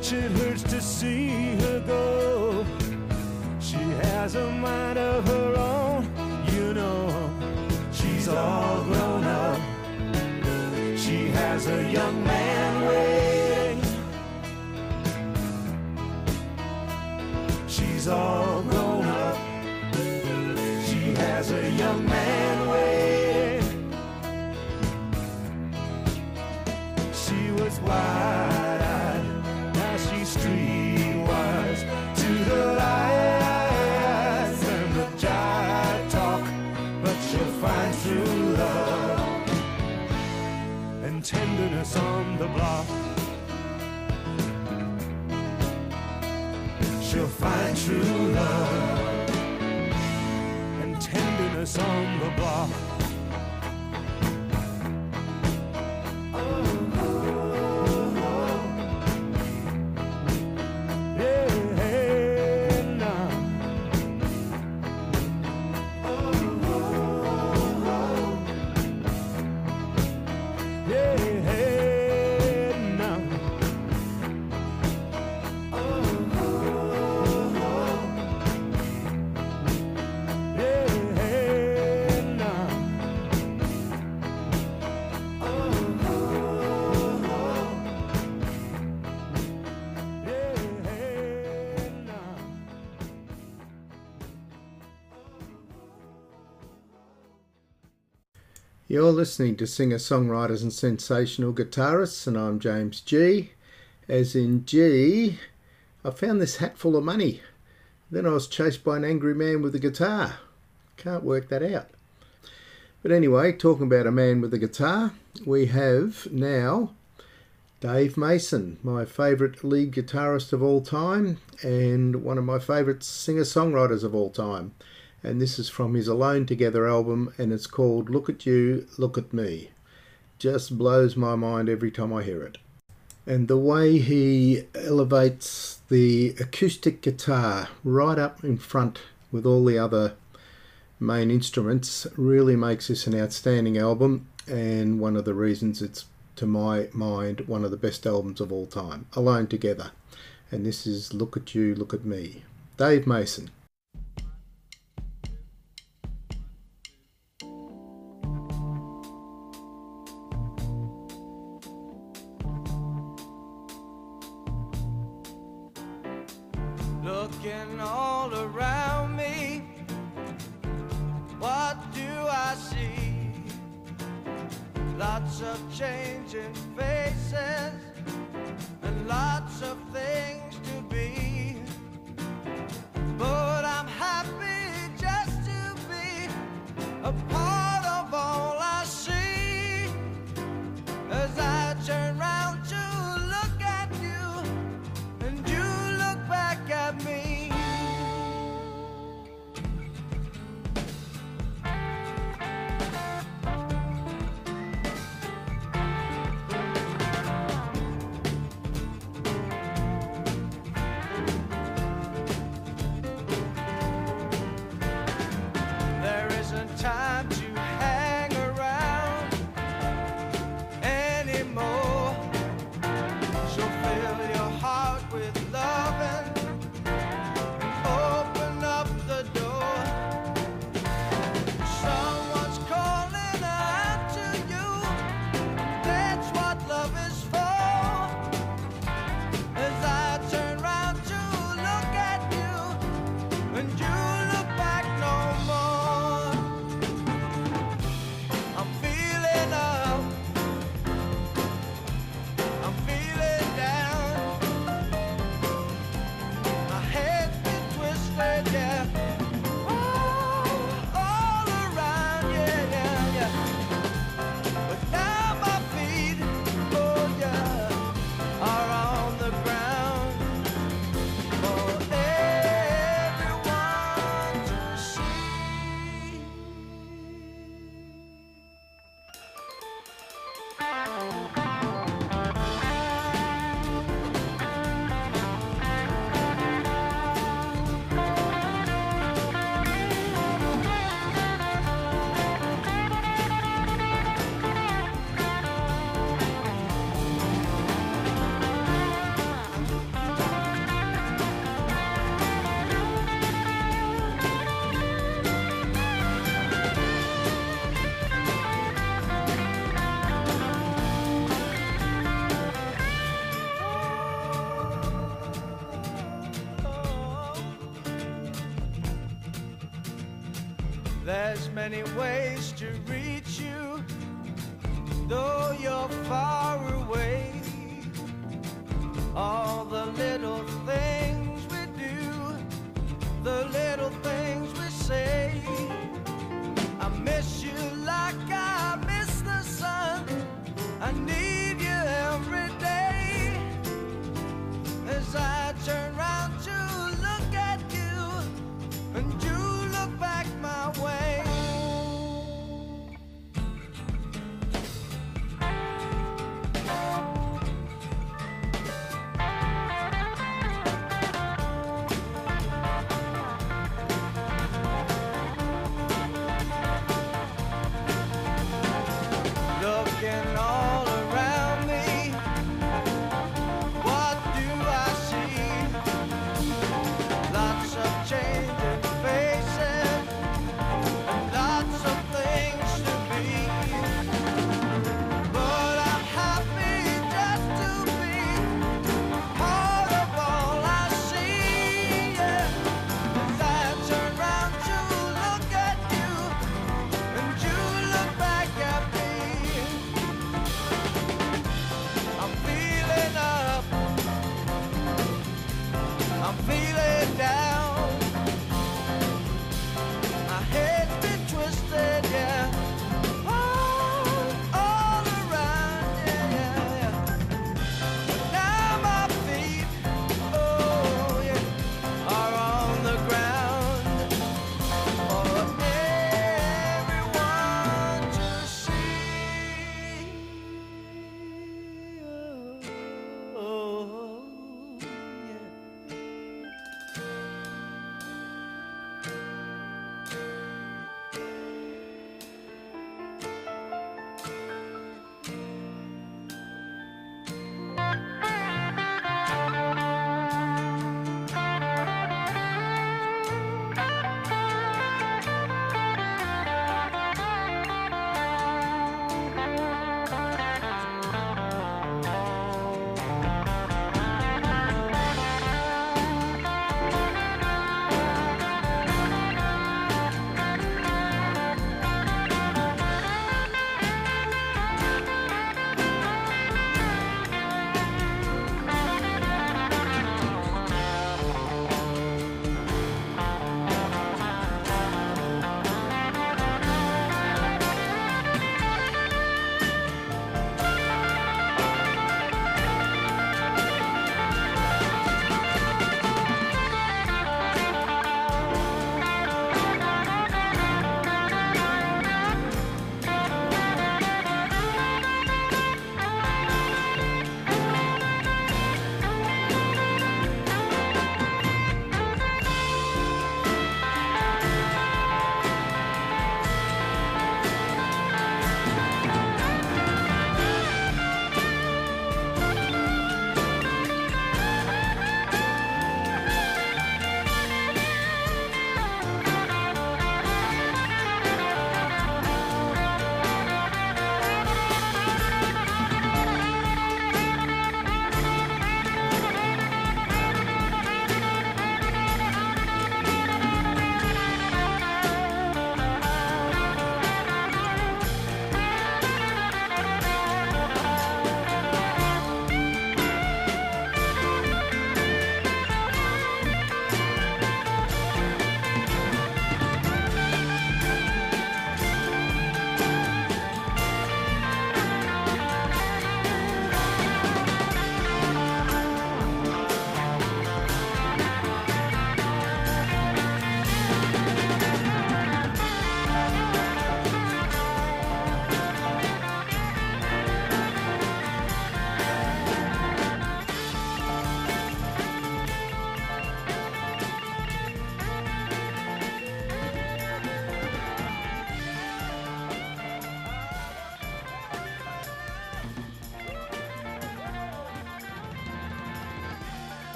Much it hurts to see You're listening to singer songwriters and sensational guitarists, and I'm James G. As in G, I found this hat full of money. Then I was chased by an angry man with a guitar. Can't work that out. But anyway, talking about a man with a guitar, we have now Dave Mason, my favourite lead guitarist of all time, and one of my favourite singer songwriters of all time. And this is from his Alone Together album, and it's called Look at You, Look at Me. Just blows my mind every time I hear it. And the way he elevates the acoustic guitar right up in front with all the other main instruments really makes this an outstanding album, and one of the reasons it's, to my mind, one of the best albums of all time. Alone Together. And this is Look at You, Look at Me. Dave Mason. All around me, what do I see? Lots of changing faces and lots of things to be. But I'm happy just to be a part many ways to reach you, though you're far away. All the little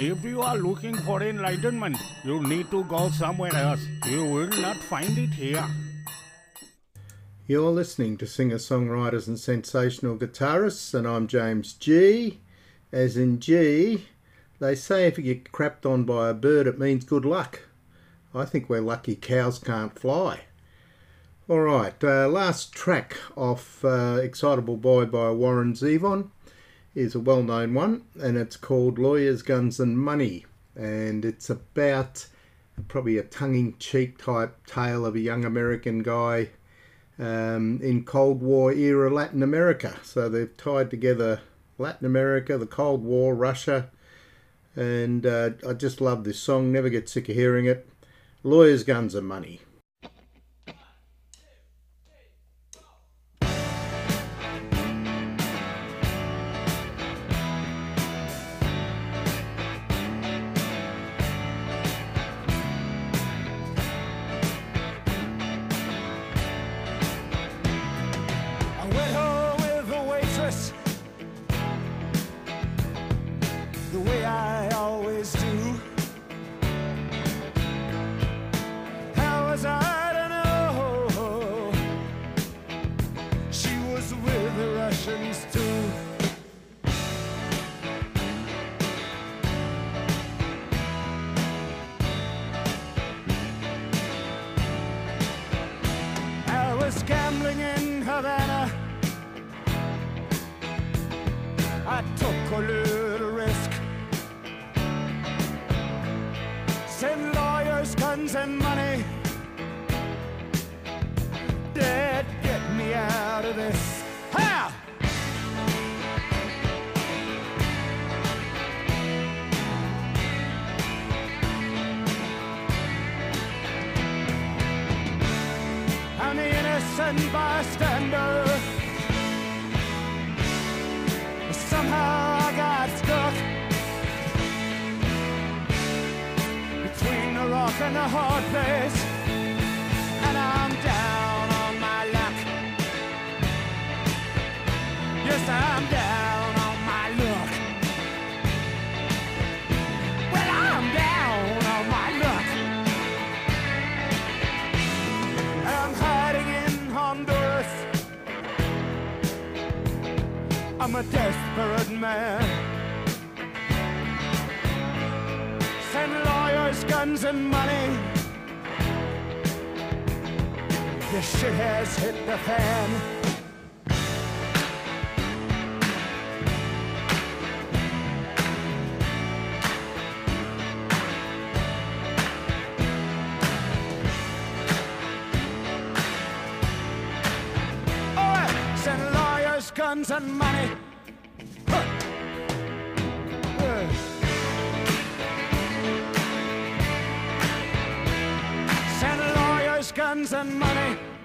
If you are looking for enlightenment, you need to go somewhere else. You will not find it here. You're listening to singer songwriters and sensational guitarists, and I'm James G. As in G, they say if you get crapped on by a bird, it means good luck. I think we're lucky cows can't fly. All right, uh, last track off uh, Excitable Boy by Warren Zevon is a well known one, and it's called Lawyers, Guns and Money. And it's about probably a tongue in cheek type tale of a young American guy um, in Cold War era Latin America. So they've tied together Latin America, the Cold War, Russia, and uh, I just love this song, never get sick of hearing it. Lawyers, Guns and Money. Gambling in Havana. I took a little risk. Send lawyers, guns, and money. Dad, get me out of this. Innocent bystander. Somehow I got stuck between the rock and the hard place, and I'm down on my luck. Yes, I'm down I'm a desperate man. Send lawyers, guns, and money. This shit has hit the fan. Guns, and money. Huh. Yeah. Guns, and money.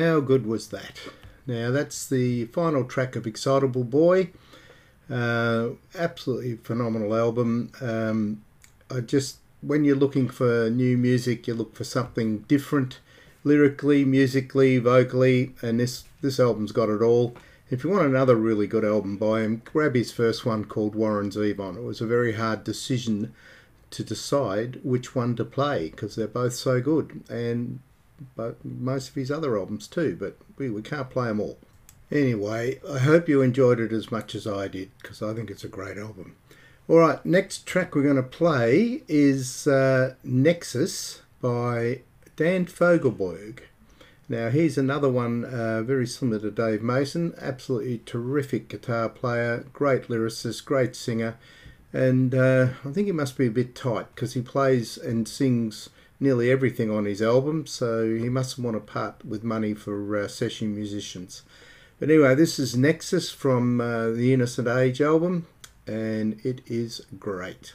How good was that? Now, that's the final track of Excitable Boy. Uh, absolutely phenomenal album. Um, I just, when you're looking for new music, you look for something different lyrically, musically, vocally, and this, this album's got it all. If you want another really good album by him, grab his first one called Warren Zevon. It was a very hard decision to decide which one to play because they're both so good, and but most of his other albums too. But we, we can't play them all. Anyway, I hope you enjoyed it as much as I did because I think it's a great album. All right, next track we're going to play is uh, Nexus by Dan Fogelberg. Now, here's another one uh, very similar to Dave Mason. Absolutely terrific guitar player, great lyricist, great singer. And uh, I think he must be a bit tight because he plays and sings nearly everything on his album, so he mustn't want to part with money for uh, session musicians. But anyway, this is Nexus from uh, the Innocent Age album, and it is great.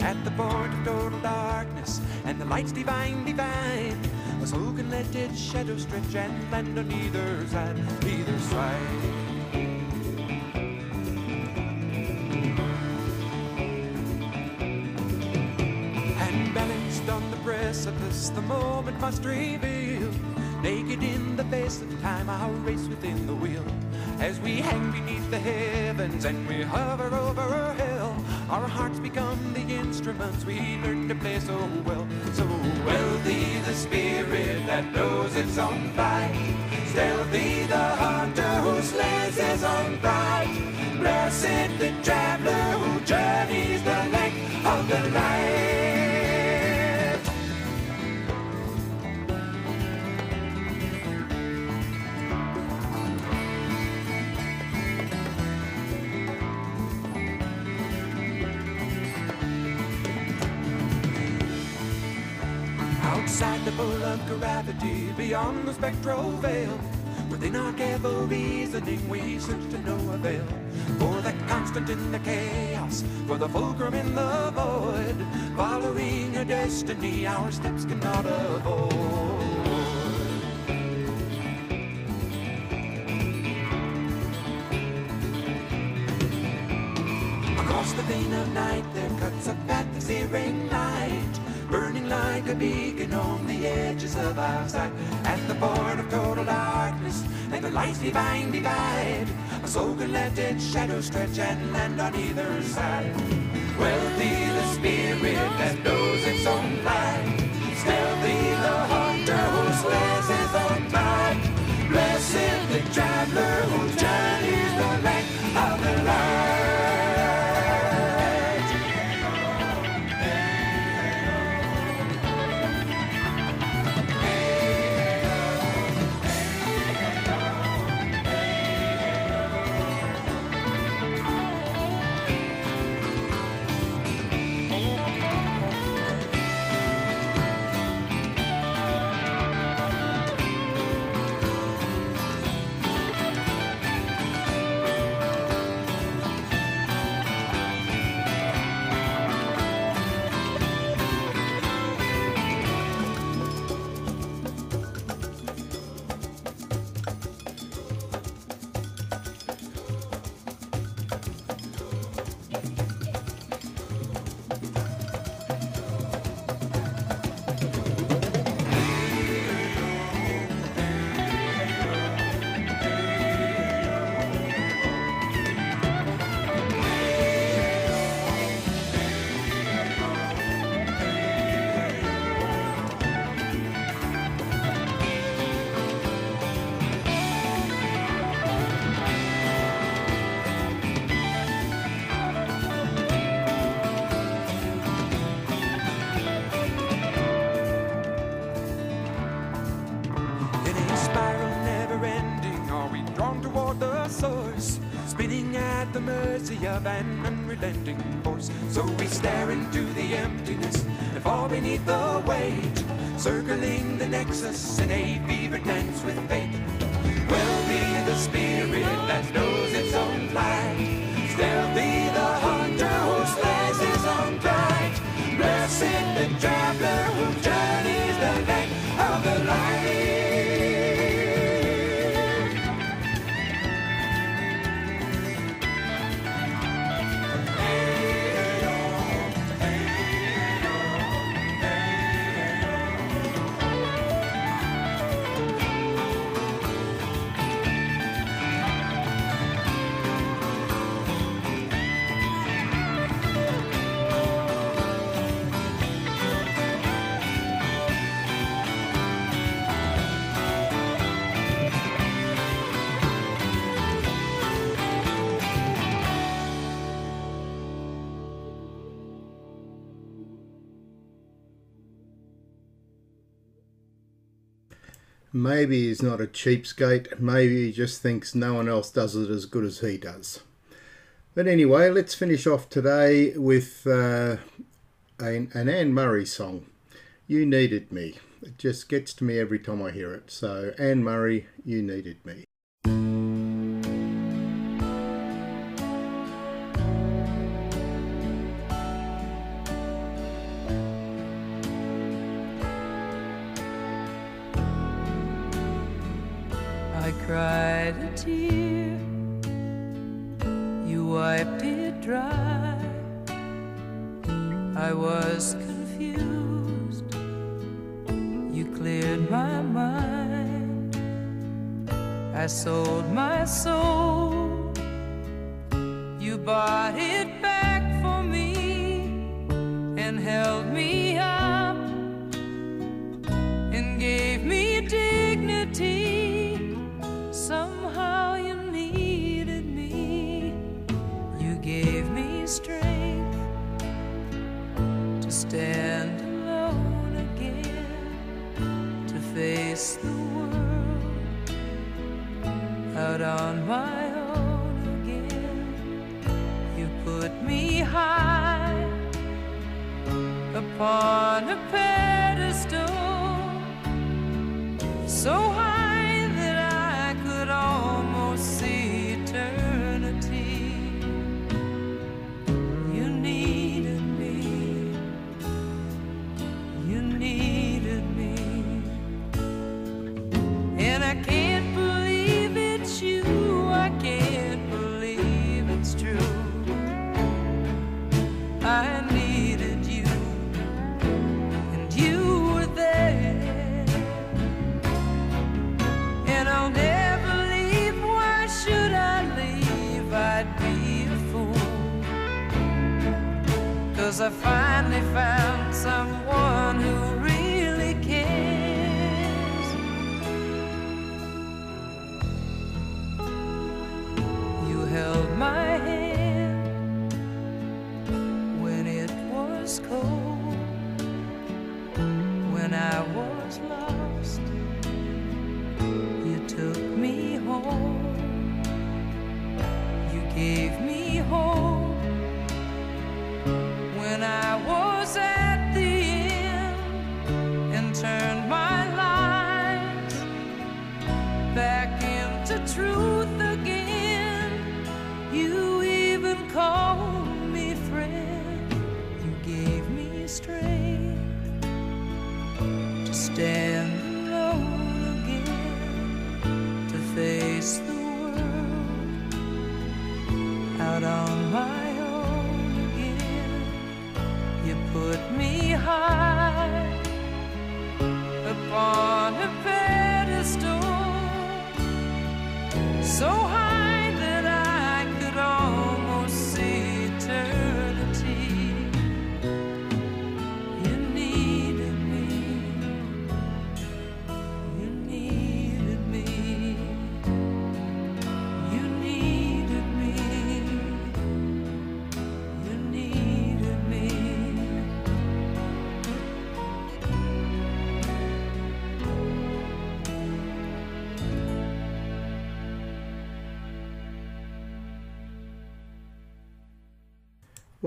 At the point of total darkness and the lights divine divine, a soul can let its shadow stretch and land on either side, either side. And balanced on the precipice, the moment must reveal. Naked in the face of time, our race within the wheel. As we hang beneath the heavens and we hover over hell, our hearts become the instruments we learn to play so well. So wealthy the spirit that knows its own fight. Stealthy the hunter who slays his own pride. Blessed the traveler pull of gravity, beyond the spectral veil, within our careful reasoning, we search to no avail. For the constant in the chaos, for the fulcrum in the void, following a destiny our steps cannot avoid. Across the vein of night there cuts a path of searing light, like a beacon on the edges of our sight. At the point of total darkness, and the lights divine divide, a soul can let its shadow stretch and land on either side. Wealthy the spirit that knows its own flight, stealthy the hunter who slays his own pride. Blessed the traveler who journeys the length of the light. Of an unrelenting force. So we stare into the emptiness and fall beneath the weight, circling the nexus in a fever dance with fate. Maybe he's not a cheapskate. Maybe he just thinks no one else does it as good as he does. But anyway, let's finish off today with uh, an, an Anne Murray song. You Needed Me. It just gets to me every time I hear it. So, Anne Murray, You Needed Me. Cried a tear, you wiped it dry. I was confused, you cleared my mind. I sold my soul, you bought it back for me and held me strength to stand alone again, to face the world out on my own again. You put me high upon a pedestal so high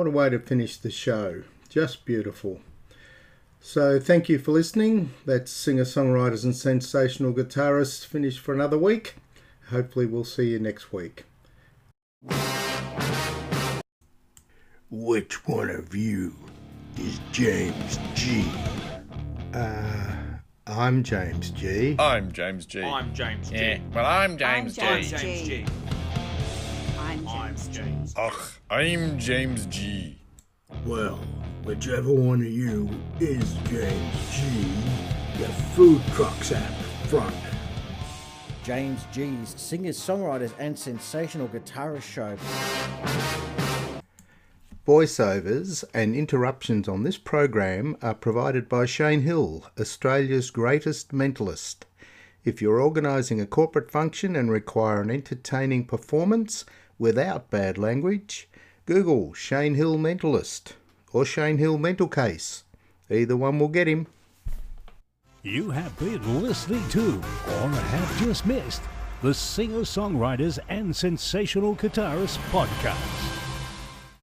What a way to finish the show. Just beautiful. So, thank you for listening. That's singer songwriters and sensational guitarists finished for another week. Hopefully, we'll see you next week. Which one of you is James G? Uh, I'm James G. I'm James G. I'm James G. Yeah, well, I'm James I'm G. James James G. I'm James G. Ugh, I'm James G. Well, whichever one of you is James G, the food truck's at the front. James G's singers, songwriters, and sensational guitarist show. Voiceovers and interruptions on this program are provided by Shane Hill, Australia's greatest mentalist. If you're organising a corporate function and require an entertaining performance without bad language, Google Shane Hill Mentalist or Shane Hill Mental Case. Either one will get him. You have been listening to, or have just missed, the Singer Songwriters and Sensational Guitarists Podcast.